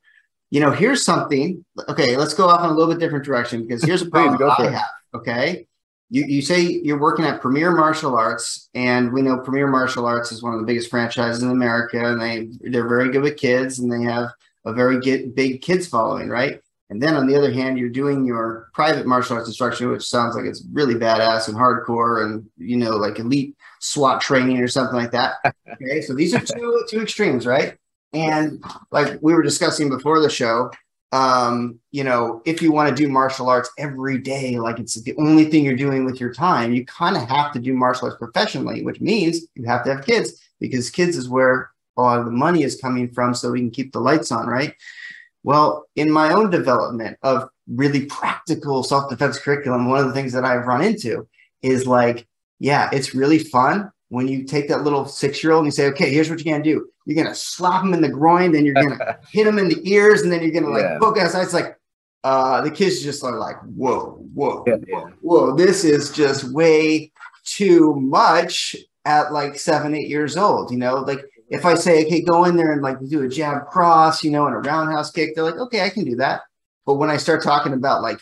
You know, here's something. Okay, let's go off in a little bit different direction because here's a problem I have. Okay, you, you say you're working at Premier Martial Arts, and we know Premier Martial Arts is one of the biggest franchises in America, and they they're very good with kids, and they have a very get, big kids following, right? And then on the other hand, you're doing your private martial arts instruction, which sounds like it's really badass and hardcore, and you know, like elite SWAT training or something like that. Okay, so these are two two extremes, right? And like we were discussing before the show, um, you know, if you want to do martial arts every day, like it's the only thing you're doing with your time, you kind of have to do martial arts professionally, which means you have to have kids because kids is where a lot of the money is coming from so we can keep the lights on, right? Well, in my own development of really practical self defense curriculum, one of the things that I've run into is like, yeah, it's really fun when you take that little six year old and you say, okay, here's what you're going to do. You're going to slap him in the groin, then you're going to hit him in the ears, and then you're going to like yeah. poke us. It's like, uh, the kids just are like, whoa, whoa, yeah, yeah. whoa, this is just way too much at like seven, eight years old. You know, like if I say, okay, go in there and like do a jab cross, you know, and a roundhouse kick, they're like, okay, I can do that. But when I start talking about like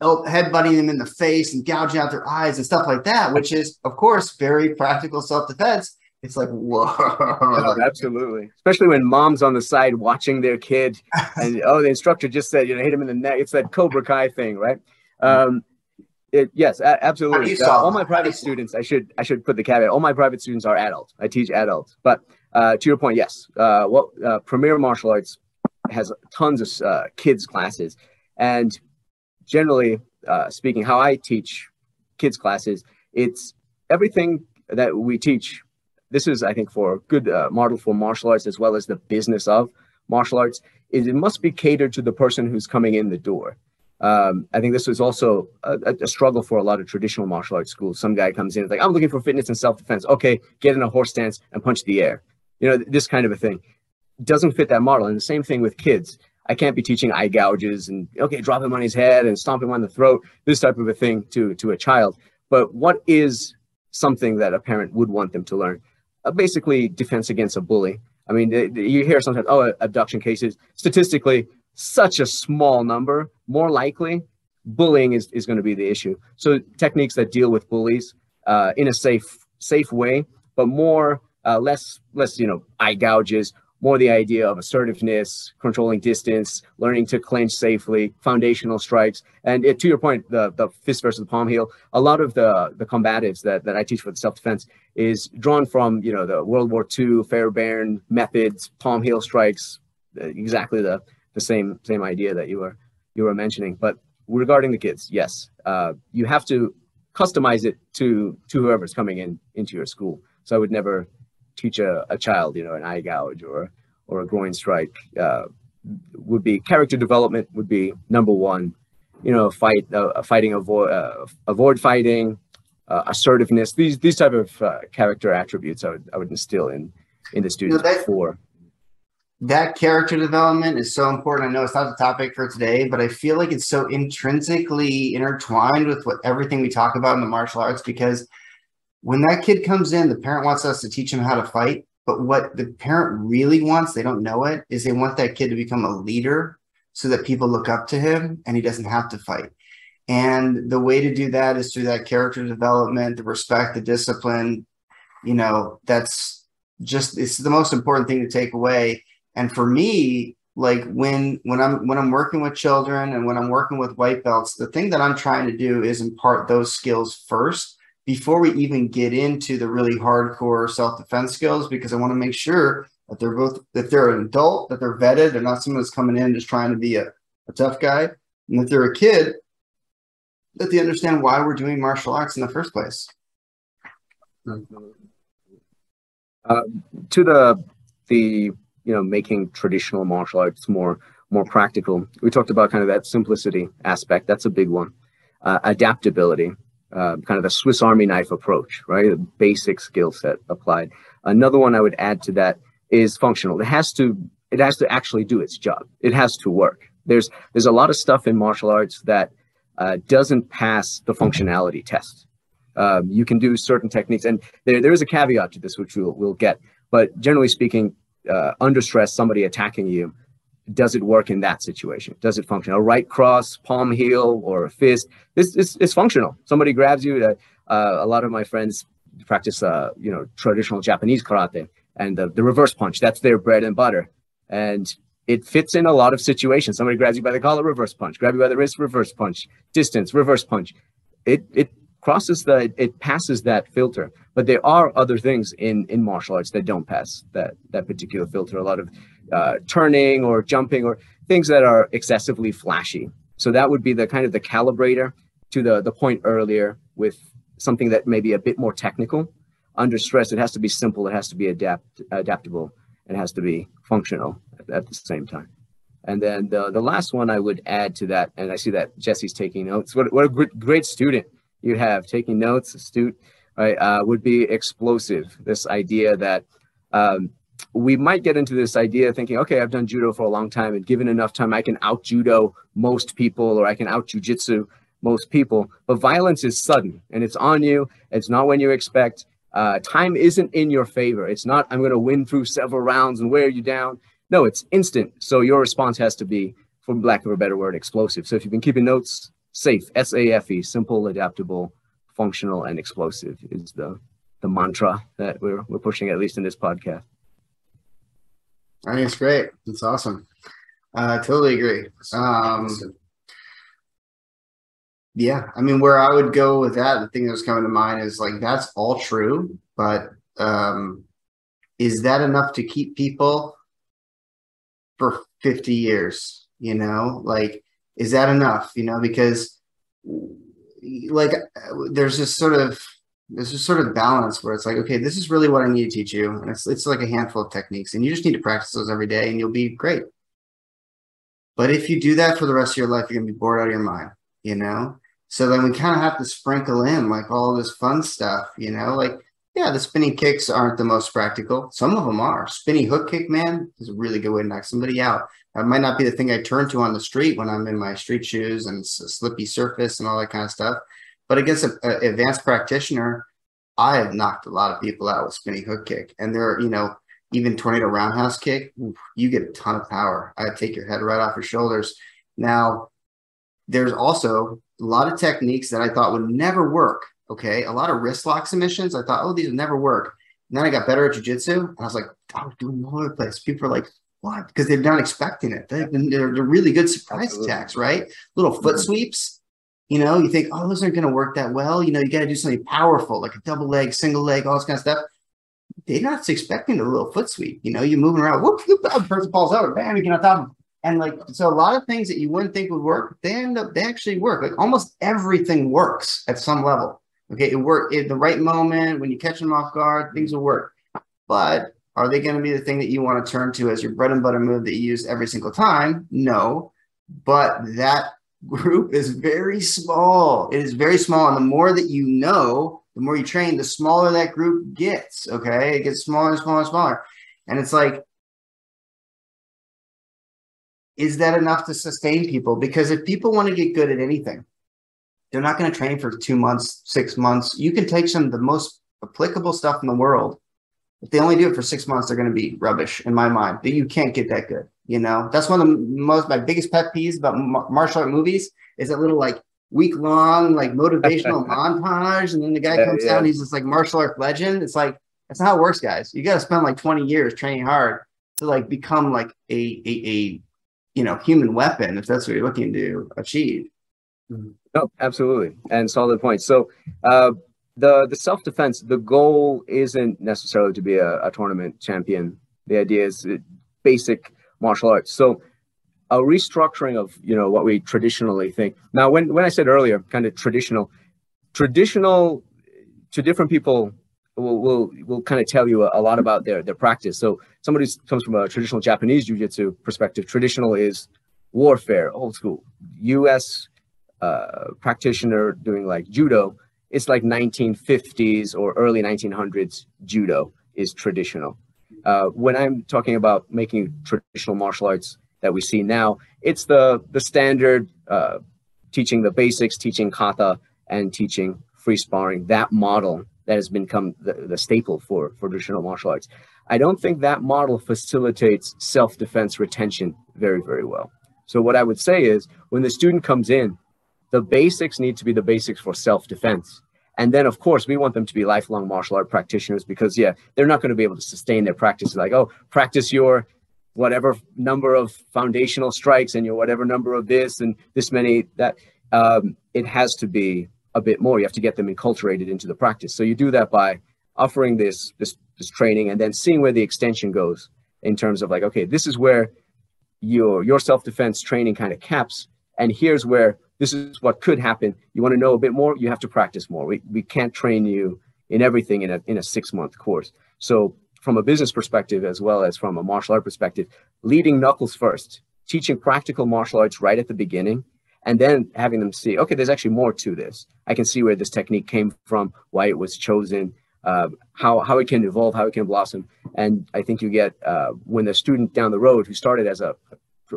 oh headbutting them in the face and gouging out their eyes and stuff like that, which is, of course, very practical self defense. It's like, whoa. Oh, absolutely. Especially when mom's on the side watching their kid and, oh, the instructor just said, you know, hit him in the neck. It's that Cobra Kai thing, right? Um, it, yes, absolutely. Uh, all my private students, I should I should put the caveat. All my private students are adults. I teach adults, but uh, to your point, yes. Uh, what uh, Premier Martial Arts has tons of uh, kids classes, and generally uh, speaking, how I teach kids classes, it's everything that we teach. This is, I think, for a good model for martial arts as well as the business of martial arts. Is it must be catered to the person who's coming in the door. Um, I think this was also a, a, struggle for a lot of traditional martial arts schools. Some guy comes in, like, I'm looking for fitness and self defense. Okay, get in a horse stance and punch the air. You know, this kind of a thing doesn't fit that model. And the same thing with kids. I can't be teaching eye gouges and okay, drop him on his head and stomp him on the throat, this type of a thing to to a child. But what is something that a parent would want them to learn? Uh, basically, defense against a bully. I mean, you hear sometimes, oh, abduction cases. Statistically, such a small number. More likely, bullying is, is going to be the issue. So techniques that deal with bullies uh, in a safe safe way, but more uh, less less you know eye gouges more the idea of assertiveness, controlling distance, learning to clinch safely, foundational strikes. And it, to your point, the, the fist versus the palm heel, a lot of the, the combatives that, that I teach for the self-defense is drawn from, you know, the World War II, Fairbairn methods, palm heel strikes, exactly the, the same, same idea that you were, you were mentioning. But regarding the kids, yes, uh, you have to customize it to, to whoever's coming in into your school. So I would never teach a, a child, you know, an eye gouge or or a groin strike uh, would be character development would be number one. you know, fight, uh, fighting, avoid, uh, avoid fighting, uh, assertiveness. These these type of uh, character attributes I would I would instill in in the students that, before. That character development is so important. I know it's not the topic for today, but I feel like it's so intrinsically intertwined with what everything we talk about in the martial arts because when that kid comes in, the parent wants us to teach him how to fight. But what the parent really wants, they don't know it, is they want that kid to become a leader so that people look up to him and he doesn't have to fight. And the way to do that is through that character development, the respect, the discipline. You know, that's just it's the most important thing to take away. And for me, like when when I'm when I'm working with children and when I'm working with white belts, the thing that I'm trying to do is impart those skills first before we even get into the really hardcore self-defense skills because I want to make sure that they're both that they're an adult, that they're vetted, they're not someone that's coming in just trying to be a, a tough guy. And if they're a kid, that they understand why we're doing martial arts in the first place. Uh, to the the you know making traditional martial arts more more practical, we talked about kind of that simplicity aspect. That's a big one. Uh, adaptability, uh, kind of the Swiss Army knife approach, right? The basic skill set applied. Another one I would add to that is functional. It has to it has to actually do its job. It has to work. There's there's a lot of stuff in martial arts that uh, doesn't pass the functionality test. Um, you can do certain techniques, and there, there is a caveat to this, which we'll, we'll get. But generally speaking, uh, under stress, somebody attacking you, does it work in that situation? Does it function? A right cross, palm heel, or a fist? This is it's functional. Somebody grabs you. Uh, uh, a lot of my friends practice, uh, you know, traditional Japanese karate, and the, the reverse punch. That's their bread and butter. And it fits in a lot of situations. Somebody grabs you by the collar, reverse punch. Grab you by the wrist, reverse punch. Distance, reverse punch. It it crosses the it passes that filter. But there are other things in in martial arts that don't pass that that particular filter. A lot of uh, turning or jumping or things that are excessively flashy. So that would be the kind of the calibrator to the the point earlier with something that may be a bit more technical. Under stress, it has to be simple. It has to be adapt adaptable. It has to be functional at the same time. And then the, the last one I would add to that, and I see that Jesse's taking notes. What, what a great student you have taking notes, astute, right, uh, would be explosive. This idea that um, we might get into this idea thinking, okay, I've done judo for a long time, and given enough time, I can out judo most people, or I can out jujitsu most people. But violence is sudden, and it's on you. It's not when you expect. Uh, time isn't in your favor. It's not, I'm going to win through several rounds and wear you down. No, it's instant. So your response has to be, for lack of a better word, explosive. So if you've been keeping notes, safe, S A F E, simple, adaptable, functional, and explosive is the the mantra that we're we're pushing at least in this podcast. I think it's great. It's awesome. I uh, totally agree. Um, yeah, I mean, where I would go with that, the thing that's coming to mind is like that's all true, but um, is that enough to keep people for 50 years you know like is that enough you know because like there's this sort of there's this sort of balance where it's like okay this is really what i need to teach you and it's, it's like a handful of techniques and you just need to practice those every day and you'll be great but if you do that for the rest of your life you're to be bored out of your mind you know so then we kind of have to sprinkle in like all this fun stuff you know like yeah, the spinning kicks aren't the most practical. Some of them are. Spinning hook kick, man, is a really good way to knock somebody out. That might not be the thing I turn to on the street when I'm in my street shoes and it's a slippy surface and all that kind of stuff. But against an advanced practitioner, I have knocked a lot of people out with spinning hook kick. And there, are you know, even tornado roundhouse kick, you get a ton of power. I take your head right off your shoulders. Now, there's also a lot of techniques that I thought would never work Okay. A lot of wrist lock submissions. I thought, oh, these would never work. And then I got better at jujitsu. And I was like, I was doing all over the place. People are like, what? Because they're not expecting it. They're, they're, really good surprise Absolutely. attacks, right? Little foot mm-hmm. sweeps. You know, you think, oh, those aren't going to work that well. You know, you got to do something powerful, like a double leg, single leg, all this kind of stuff. They're not expecting a little foot sweep. You know, you're moving around, whoop, whoop, the person falls over, bam, you get on top of And like, so a lot of things that you wouldn't think would work, they end up, they actually work. Like almost everything works at some level. Okay, it work at the right moment when you catch them off guard, things will work. But are they going to be the thing that you want to turn to as your bread and butter move that you use every single time? No. But that group is very small. It is very small. And the more that you know, the more you train, the smaller that group gets. Okay. It gets smaller and smaller and smaller. And it's like, is that enough to sustain people? Because if people want to get good at anything, they're not going to train for two months, six months. You can take some of the most applicable stuff in the world. If they only do it for six months, they're going to be rubbish in my mind. That you can't get that good. You know, that's one of the most my biggest pet peeves about martial art movies is that little like week long like motivational montage, and then the guy yeah, comes yeah. down, he's just like martial art legend. It's like that's not how it works, guys. You got to spend like twenty years training hard to like become like a a, a you know human weapon if that's what you're looking to achieve. Mm-hmm. No, absolutely, and solid point. So, uh, the the self defense, the goal isn't necessarily to be a, a tournament champion. The idea is basic martial arts. So, a restructuring of you know what we traditionally think. Now, when when I said earlier, kind of traditional, traditional to different people will will will kind of tell you a, a, lot about their their practice. So somebody who comes from a traditional Japanese jiu-jitsu perspective, traditional is warfare, old school. U.S. Uh, practitioner doing like judo, it's like 1950s or early 1900s judo is traditional. Uh, when I'm talking about making traditional martial arts that we see now, it's the the standard uh, teaching the basics, teaching kata, and teaching free sparring. That model that has become the, the staple for, for traditional martial arts. I don't think that model facilitates self-defense retention very, very well. So what I would say is when the student comes in, the basics need to be the basics for self-defense. And then, of course, we want them to be lifelong martial art practitioners because, yeah, they're not going to be able to sustain their practice. Like, oh, practice your whatever number of foundational strikes and your whatever number of this and this many that. Um, it has to be a bit more. You have to get them enculturated into the practice. So you do that by offering this this this training and then seeing where the extension goes in terms of like, okay, this is where your your self-defense training kind of caps, and here's where this is what could happen. You want to know a bit more, you have to practice more. We we can't train you in everything in a in a six-month course. So from a business perspective as well as from a martial art perspective, leading knuckles first, teaching practical martial arts right at the beginning and then having them see, okay, there's actually more to this. I can see where this technique came from, why it was chosen, uh, how how it can evolve, how it can blossom. And I think you get uh, when the student down the road who started as a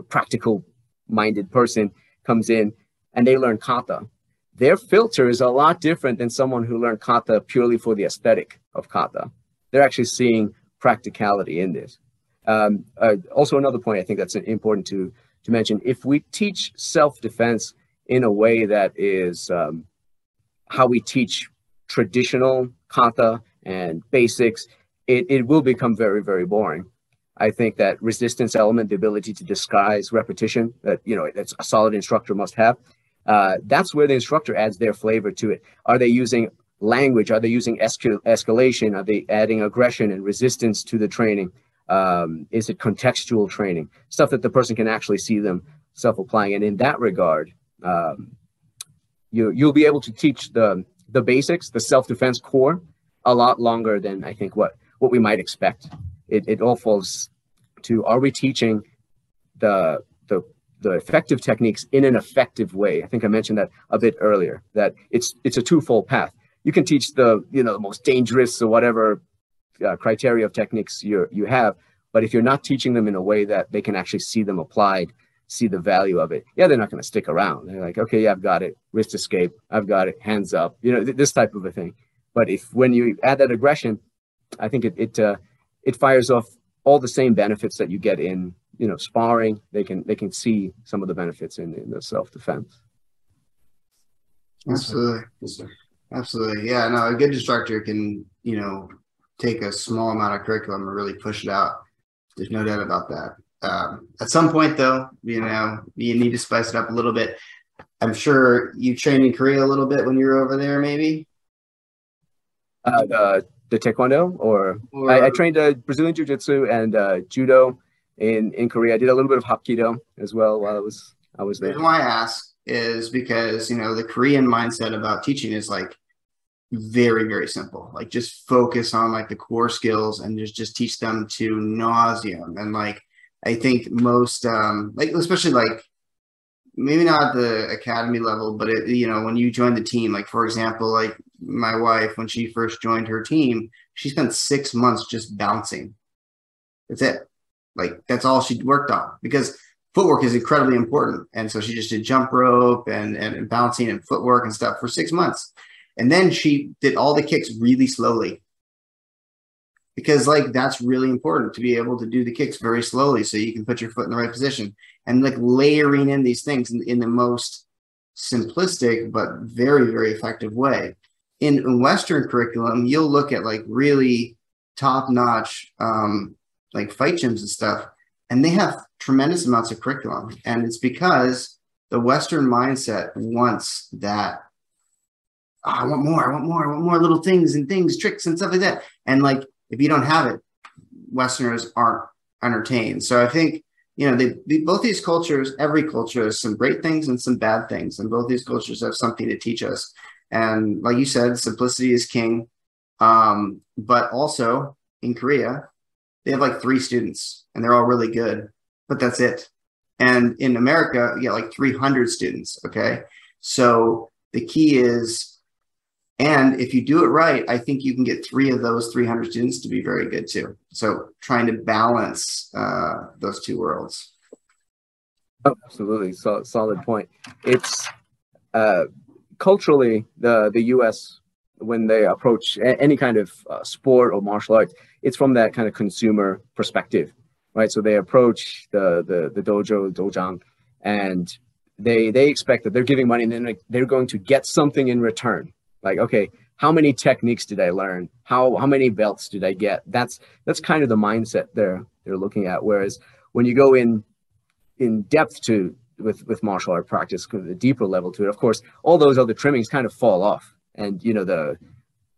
practical minded person comes in and they learn kata, their filter is a lot different than someone who learned kata purely for the aesthetic of kata. They're actually seeing practicality in this. Um, uh, also, another point I think that's important to to mention if we teach self-defense in a way that is um, how we teach traditional kata and basics, it, it will become very, very boring. I think that resistance element, the ability to disguise repetition, that you know, that's a solid instructor must have. Uh, that's where the instructor adds their flavor to it. Are they using language? Are they using escal- escalation? Are they adding aggression and resistance to the training? Um, is it contextual training? Stuff that the person can actually see them self-applying. And in that regard, um, you you'll be able to teach the the basics, the self-defense core, a lot longer than I think what what we might expect. It it all falls to are we teaching the the effective techniques in an effective way. I think I mentioned that a bit earlier. That it's it's a twofold path. You can teach the you know the most dangerous or whatever uh, criteria of techniques you you have. But if you're not teaching them in a way that they can actually see them applied, see the value of it, yeah, they're not going to stick around. They're like, okay, yeah, I've got it. Wrist escape, I've got it. Hands up, you know, th- this type of a thing. But if when you add that aggression, I think it it uh, it fires off all the same benefits that you get in you know sparring. They can they can see some of the benefits in, in the self defense. Absolutely. Absolutely. Yeah. No, a good instructor can, you know, take a small amount of curriculum and really push it out. There's no doubt about that. Um, at some point, though, you know, you need to spice it up a little bit. I'm sure you trained in Korea a little bit when you were over there, maybe. Uh, the, the taekwondo, or, or I, I, trained uh, Brazilian jiu jitsu and uh, judo in in Korea. I did a little bit of hapkido as well while I was I was there. The why I ask is because you know the Korean mindset about teaching is like very very simple like just focus on like the core skills and just just teach them to nauseum and like i think most um like especially like maybe not the academy level, but it, you know, when you join the team, like for example, like my wife, when she first joined her team, she spent six months just bouncing. That's it. Like that's all she worked on because footwork is incredibly important. And so she just did jump rope and, and, and bouncing and footwork and stuff for six months. And then she did all the kicks really slowly because like that's really important to be able to do the kicks very slowly so you can put your foot in the right position and like layering in these things in, in the most simplistic but very very effective way in, in western curriculum you'll look at like really top notch um, like fight gyms and stuff and they have tremendous amounts of curriculum and it's because the western mindset wants that oh, i want more i want more i want more little things and things tricks and stuff like that and like if you don't have it, Westerners aren't entertained. So I think you know they, they, both these cultures, every culture has some great things and some bad things, and both these cultures have something to teach us. And like you said, simplicity is king. Um, but also in Korea, they have like three students, and they're all really good, but that's it. And in America, you get like 300 students. Okay, so the key is and if you do it right, I think you can get three of those 300 students to be very good too. So trying to balance uh, those two worlds. Oh, absolutely. So, solid point. It's uh, culturally the the U.S. when they approach a- any kind of uh, sport or martial arts, it's from that kind of consumer perspective, right? So they approach the the the dojo, dojang, and they they expect that they're giving money and then they're going to get something in return. Like okay how many techniques did i learn? How how many belts did i get? That's that's kind of the mindset they're they're looking at. Whereas when you go in in depth to with with martial art practice the deeper level to it of course all those other trimmings kind of fall off and you know the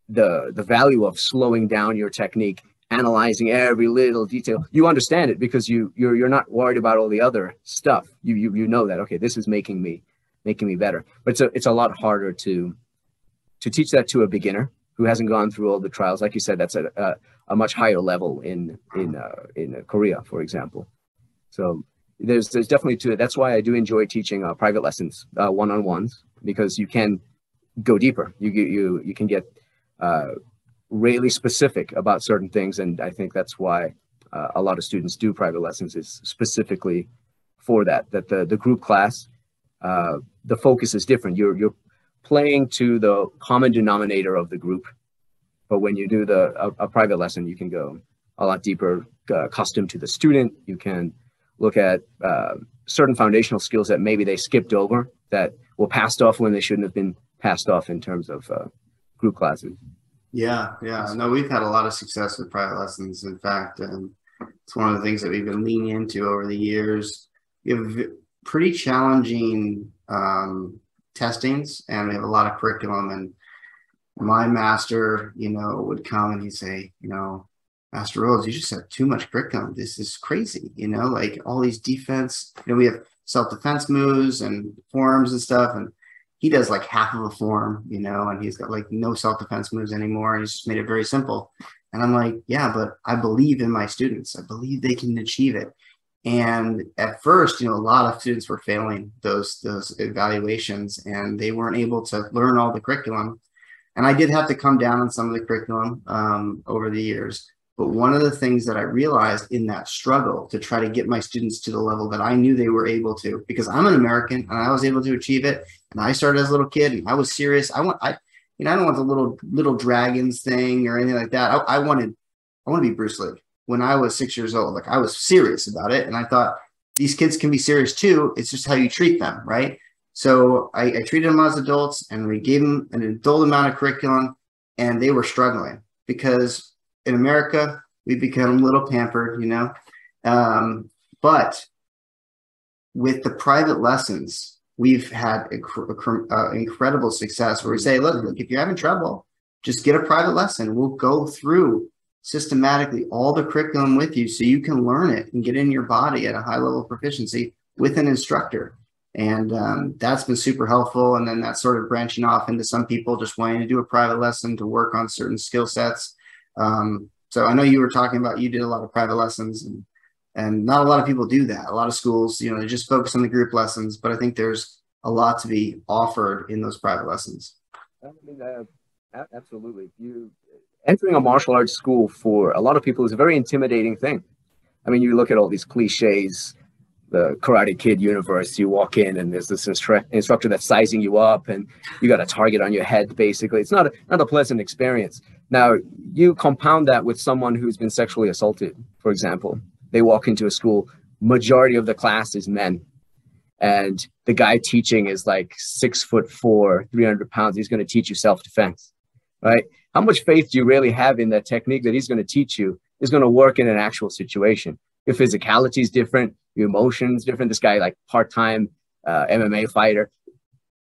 the the value of slowing down your technique analyzing every little detail you understand it because you you're you're not worried about all the other stuff you you, you know that okay this is making me making me better but it's a, it's a lot harder to to teach that to a beginner who hasn't gone through all the trials, like you said, that's a, a, a much higher level in in uh, in uh, Korea, for example. So there's there's definitely to it. That's why I do enjoy teaching uh, private lessons, one on ones, because you can go deeper. You you you can get uh, really specific about certain things, and I think that's why uh, a lot of students do private lessons is specifically for that. That the the group class, uh, the focus is different. You're you're playing to the common denominator of the group. But when you do the a, a private lesson, you can go a lot deeper, uh, custom to the student. You can look at uh, certain foundational skills that maybe they skipped over that were passed off when they shouldn't have been passed off in terms of uh, group classes. Yeah, yeah. No, we've had a lot of success with private lessons. In fact, and it's one of the things that we've been leaning into over the years. We have pretty challenging um, testings and we have a lot of curriculum and my master you know would come and he'd say you know master rhodes you just have too much curriculum this is crazy you know like all these defense you know we have self-defense moves and forms and stuff and he does like half of a form you know and he's got like no self-defense moves anymore he's just made it very simple and i'm like yeah but i believe in my students i believe they can achieve it and at first, you know, a lot of students were failing those those evaluations, and they weren't able to learn all the curriculum. And I did have to come down on some of the curriculum um, over the years. But one of the things that I realized in that struggle to try to get my students to the level that I knew they were able to, because I'm an American and I was able to achieve it. And I started as a little kid and I was serious. I want, I, you know, I don't want the little little dragons thing or anything like that. I, I wanted, I want to be Bruce Lee when I was six years old. Like I was serious about it. And I thought these kids can be serious too. It's just how you treat them, right? So I, I treated them as adults and we gave them an adult amount of curriculum and they were struggling because in America, we become a little pampered, you know. Um, but with the private lessons, we've had uh, incredible success where we say, look, look, if you're having trouble, just get a private lesson. We'll go through systematically all the curriculum with you so you can learn it and get in your body at a high level of proficiency with an instructor. And um, that's been super helpful. And then that's sort of branching off into some people just wanting to do a private lesson to work on certain skill sets. Um, so I know you were talking about you did a lot of private lessons, and And not a lot of people do that. A lot of schools, you know, they just focus on the group lessons, but I think there's a lot to be offered in those private lessons. I mean, uh, absolutely. You entering a martial arts school for a lot of people is a very intimidating thing. I mean, you look at all these cliches, the Karate Kid universe. You walk in and there's this instru- instructor that's sizing you up, and you got a target on your head. Basically, it's not a, not a pleasant experience. Now, you compound that with someone who's been sexually assaulted, for example. They walk into a school, majority of the class is men. And the guy teaching is like six foot four, 300 pounds. He's going to teach you self defense, right? How much faith do you really have in that technique that he's going to teach you is going to work in an actual situation? Your physicality is different, your emotions different. This guy, like part time uh, MMA fighter,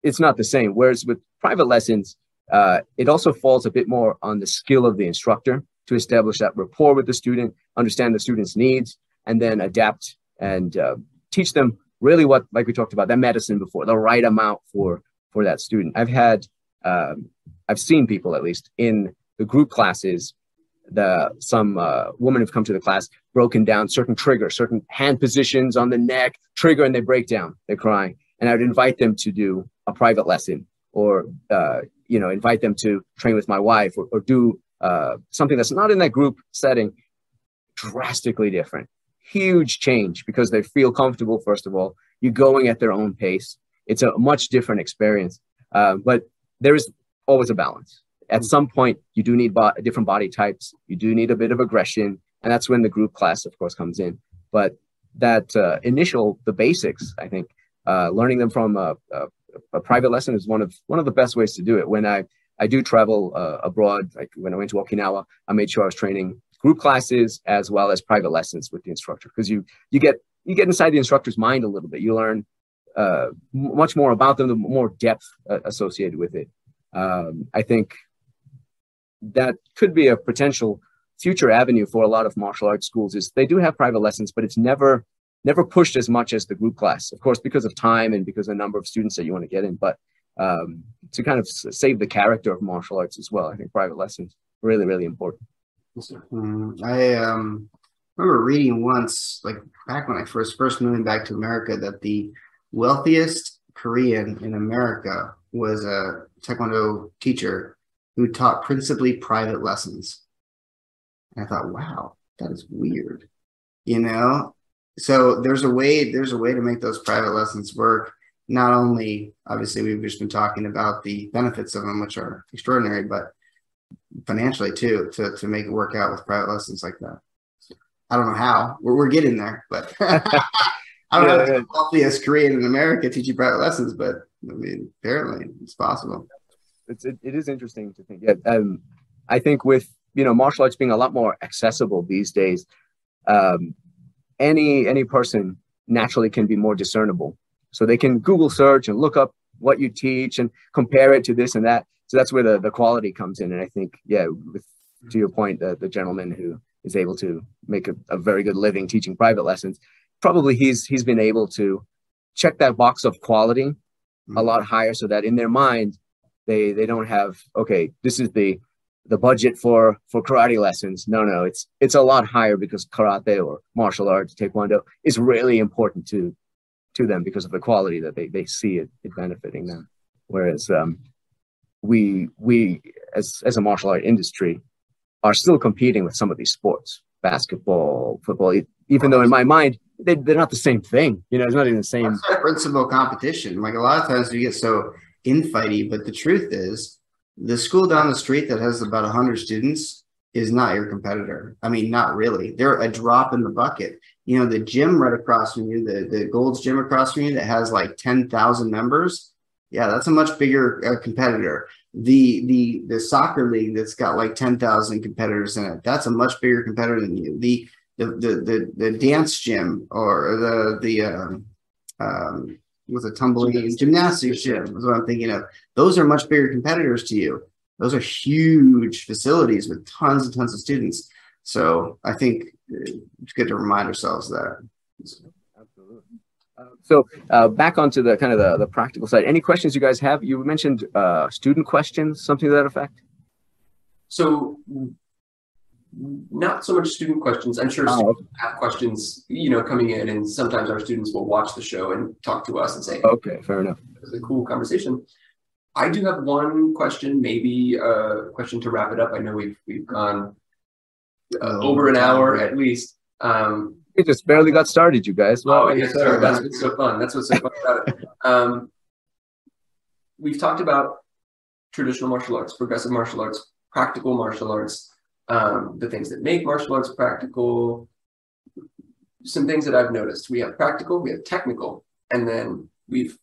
it's not the same. Whereas with private lessons, uh, it also falls a bit more on the skill of the instructor to establish that rapport with the student, understand the student's needs, and then adapt and uh, teach them really what, like we talked about, that medicine before, the right amount for for that student. I've had, um, I've seen people at least in the group classes, the some uh, women have come to the class broken down certain triggers, certain hand positions on the neck, trigger, and they break down. They're crying, and I would invite them to do a private lesson or uh, you know invite them to train with my wife or, or do uh, something that's not in that group setting drastically different. Huge change because they feel comfortable first of all you're going at their own pace. It's a much different experience. Uh, but there is always a balance at some point you do need bo- different body types you do need a bit of aggression and that's when the group class of course comes in but that uh, initial the basics i think uh, learning them from a, a, a private lesson is one of one of the best ways to do it. When I I do travel uh, abroad, like when I went to Okinawa, I made sure I was training group classes as well as private lessons with the instructor because you you get you get inside the instructor's mind a little bit. You learn uh, much more about them, the more depth uh, associated with it. Um, I think that could be a potential future avenue for a lot of martial arts schools. Is they do have private lessons, but it's never never pushed as much as the group class, of course, because of time and because of the number of students that you want to get in. But um, to kind of save the character of martial arts as well, I think private lessons really, really important. Mm, I um, remember reading once, like back when I first first moving back to America, that the wealthiest Korean in America was a Taekwondo teacher who taught principally private lessons. And I thought, wow, that is weird. You know, so there's a way there's a way to make those private lessons work not only obviously we've just been talking about the benefits of them which are extraordinary but financially too to, to make it work out with private lessons like that i don't know how we're, we're getting there but i don't yeah, know yeah. the wealthiest korean in america teaching private lessons but i mean apparently it's possible it's it, it is interesting to think yeah um, i think with you know martial arts being a lot more accessible these days um, any any person naturally can be more discernible. So they can Google search and look up what you teach and compare it to this and that. So that's where the, the quality comes in. And I think, yeah, with to your point, the, the gentleman who is able to make a, a very good living teaching private lessons, probably he's he's been able to check that box of quality a mm-hmm. lot higher so that in their mind they they don't have okay this is the the budget for for karate lessons. No, no, it's it's a lot higher because karate or martial arts, taekwondo is really important to to them because of the quality that they they see it, it benefiting them. Whereas um, we we as as a martial art industry are still competing with some of these sports, basketball, football. Even though in my mind they, they're not the same thing. You know, it's not even the same. principle competition. Like a lot of times we get so infighty, but the truth is the school down the street that has about 100 students is not your competitor. I mean, not really. They're a drop in the bucket. You know, the gym right across from you, the, the Gold's gym across from you that has like 10,000 members. Yeah, that's a much bigger uh, competitor. The the the soccer league that's got like 10,000 competitors in it. That's a much bigger competitor than you. The the the the, the dance gym or the the um, um, with a tumbling gymnastics gym is what I'm thinking of. Those are much bigger competitors to you. Those are huge facilities with tons and tons of students. So I think it's good to remind ourselves that. Absolutely. Uh, so uh, back onto the kind of the, the practical side. Any questions you guys have? You mentioned uh, student questions, something to that effect. So not so much student questions. I'm sure Oh, have questions, you know, coming in, and sometimes our students will watch the show and talk to us and say, Okay, fair enough. it was a cool conversation. I do have one question, maybe a question to wrap it up. I know we've we've gone uh, Oh, over an hour at least. Um, We just barely got started, you guys. oh, Well, yes, sir. That's what's so fun. That's what's so fun about it. Um, we've talked about traditional martial arts, progressive martial arts, practical martial arts, um, the things that make martial arts practical. Some things that I've noticed. We have practical, we have technical, and then we've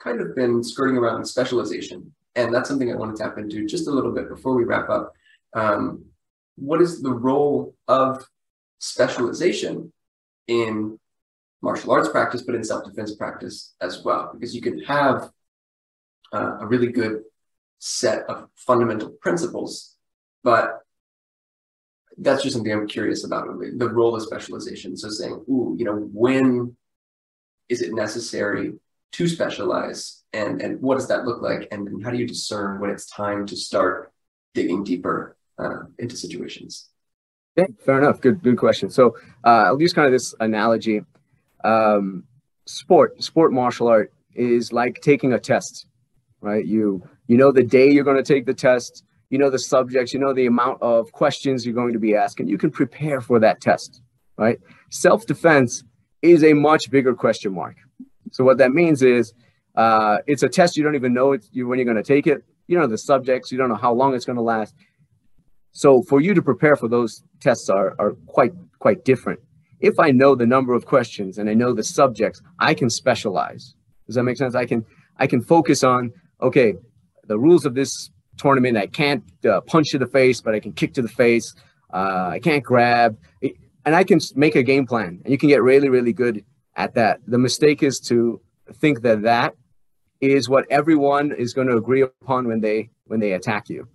kind of been skirting around specialization. And that's something I want to tap into just a little bit before we wrap up. Um, what is the role of specialization in martial arts practice, but in self-defense practice as well? Because you can have uh, a really good set of fundamental principles, but that's just something I'm curious about the role of specialization. So saying, ooh, you know, when is it necessary to specialize and, and what does that look like? And, and how do you discern when it's time to start digging deeper uh, into situations? Okay, fair enough. Good, good question. So uh, I'll use kind of this analogy. Um, sport, sport martial art is like taking a test, right? You you know the day you're going to take the test. You know the subjects. You know the amount of questions you're going to be asking. You can prepare for that test, right? Self defense is a much bigger question mark. So what that means is uh, it's a test you don't even know it's you when you're going to take it. You don't know the subjects. You don't know how long it's going to last. So for you to prepare for those tests are, are quite quite different. If I know the number of questions and I know the subjects, I can specialize. Does that make sense? I can I can focus on okay, the rules of this tournament. I can't uh, punch to the face, but I can kick to the face. Uh, I can't grab, and I can make a game plan. And you can get really really good at that. The mistake is to think that that is what everyone is going to agree upon when they when they attack you.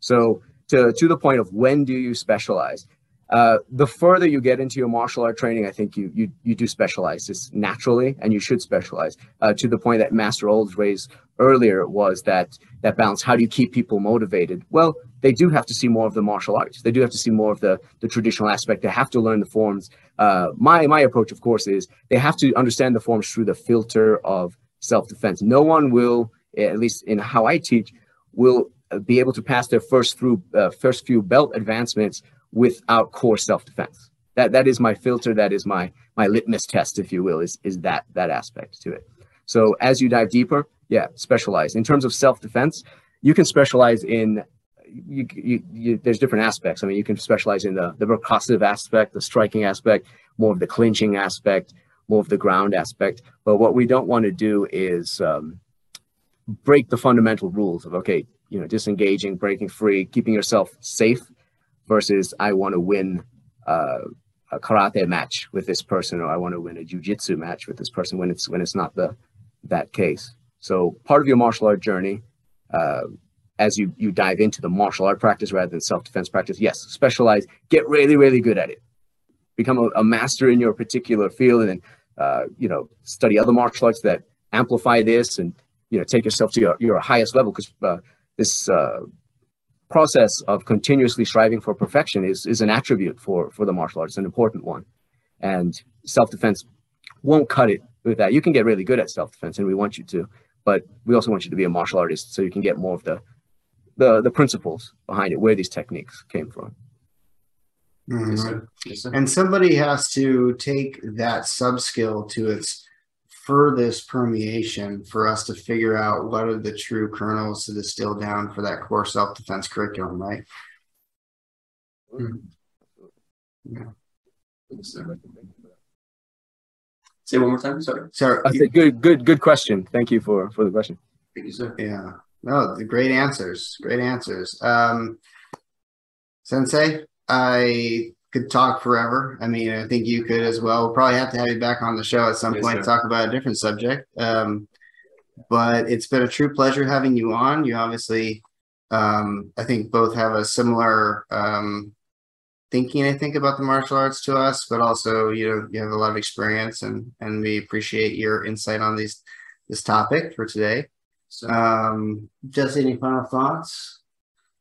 So to to the point of when do you specialize? Uh, the further you get into your martial art training, I think you you you do specialize this naturally, and you should specialize. Uh, to the point that Master Olds raised earlier was that that balance. How do you keep people motivated? Well, they do have to see more of the martial arts. They do have to see more of the the traditional aspect. They have to learn the forms. Uh, my my approach, of course, is they have to understand the forms through the filter of self defense. No one will, at least in how I teach, will be able to pass their first through uh, first few belt advancements without core self-defense. That that is my filter. That is my my litmus test, if you will, is is that that aspect to it. So as you dive deeper, yeah, specialize in terms of self-defense. You can specialize in you, you, you, there's different aspects. I mean, you can specialize in the the percussive aspect, the striking aspect, more of the clinching aspect, more of the ground aspect. But what we don't want to do is um, break the fundamental rules of okay, you know, disengaging, breaking free, keeping yourself safe versus I want to win uh, a karate match with this person or I want to win a jujitsu match with this person when it's when it's not the that case. So part of your martial art journey, uh, as you you dive into the martial art practice rather than self defense practice, yes, specialize, get really really good at it, become a, a master in your particular field, and then uh, you know study other martial arts that amplify this and you know take yourself to your, your highest level because uh, this uh, process of continuously striving for perfection is is an attribute for for the martial arts, an important one, and self defense won't cut it with that. You can get really good at self defense, and we want you to, but we also want you to be a martial artist so you can get more of the the the principles behind it, where these techniques came from. Mhm. Yes, sir. Yes, sir. And somebody has to take that sub skill to its furthest permeation for us to figure out what are the true kernels to distill down for that core self defense curriculum, right? Yes, sir. Say one more time. Sorry. So, I said, good, good, good question. Thank you for for the question. Thank you, sir. yeah, no, the great answers, great answers. Um, Sensei, I could talk forever. I mean, I think you could as well. We'll probably have to have you back on the show at some Yes, point to talk about a different subject. Um, but it's been a true pleasure having you on. You obviously, um, I think both have a similar um, thinking. I think about the martial arts to us, but also you know you have a lot of experience, and and we appreciate your insight on these this topic for today. So, Um, Jesse, any final thoughts?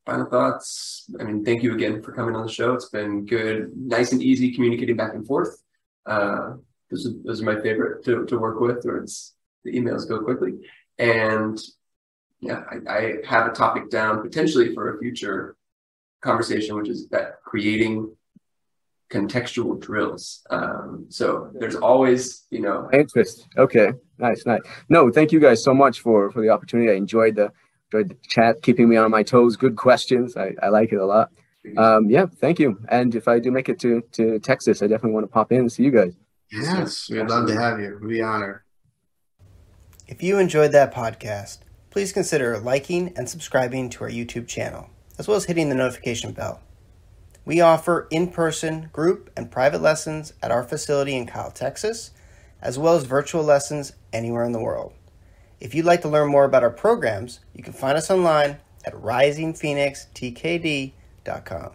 Final thoughts. I mean, thank you again for coming on the show. It's been good, nice and easy communicating back and forth. Uh, those, are, those are my favorite to, to work with, or it's the emails go quickly. And yeah, I, I have a topic down potentially for a future conversation, which is that creating contextual drills. Um, so there's always, you know, interest. Okay, nice, nice. No, thank you guys so much for for the opportunity. I enjoyed the enjoyed the chat, keeping me on my toes. Good questions. I, I like it a lot. Um, yeah, thank you. And if I do make it to to Texas, I definitely want to pop in and see you guys. Yes, we'd love to have you. We honor. If you enjoyed that podcast, please consider liking and subscribing to our YouTube channel, as well as hitting the notification bell. We offer in person, group, and private lessons at our facility in Kyle, Texas, as well as virtual lessons anywhere in the world. If you'd like to learn more about our programs, you can find us online at risingphoenixtkd.com.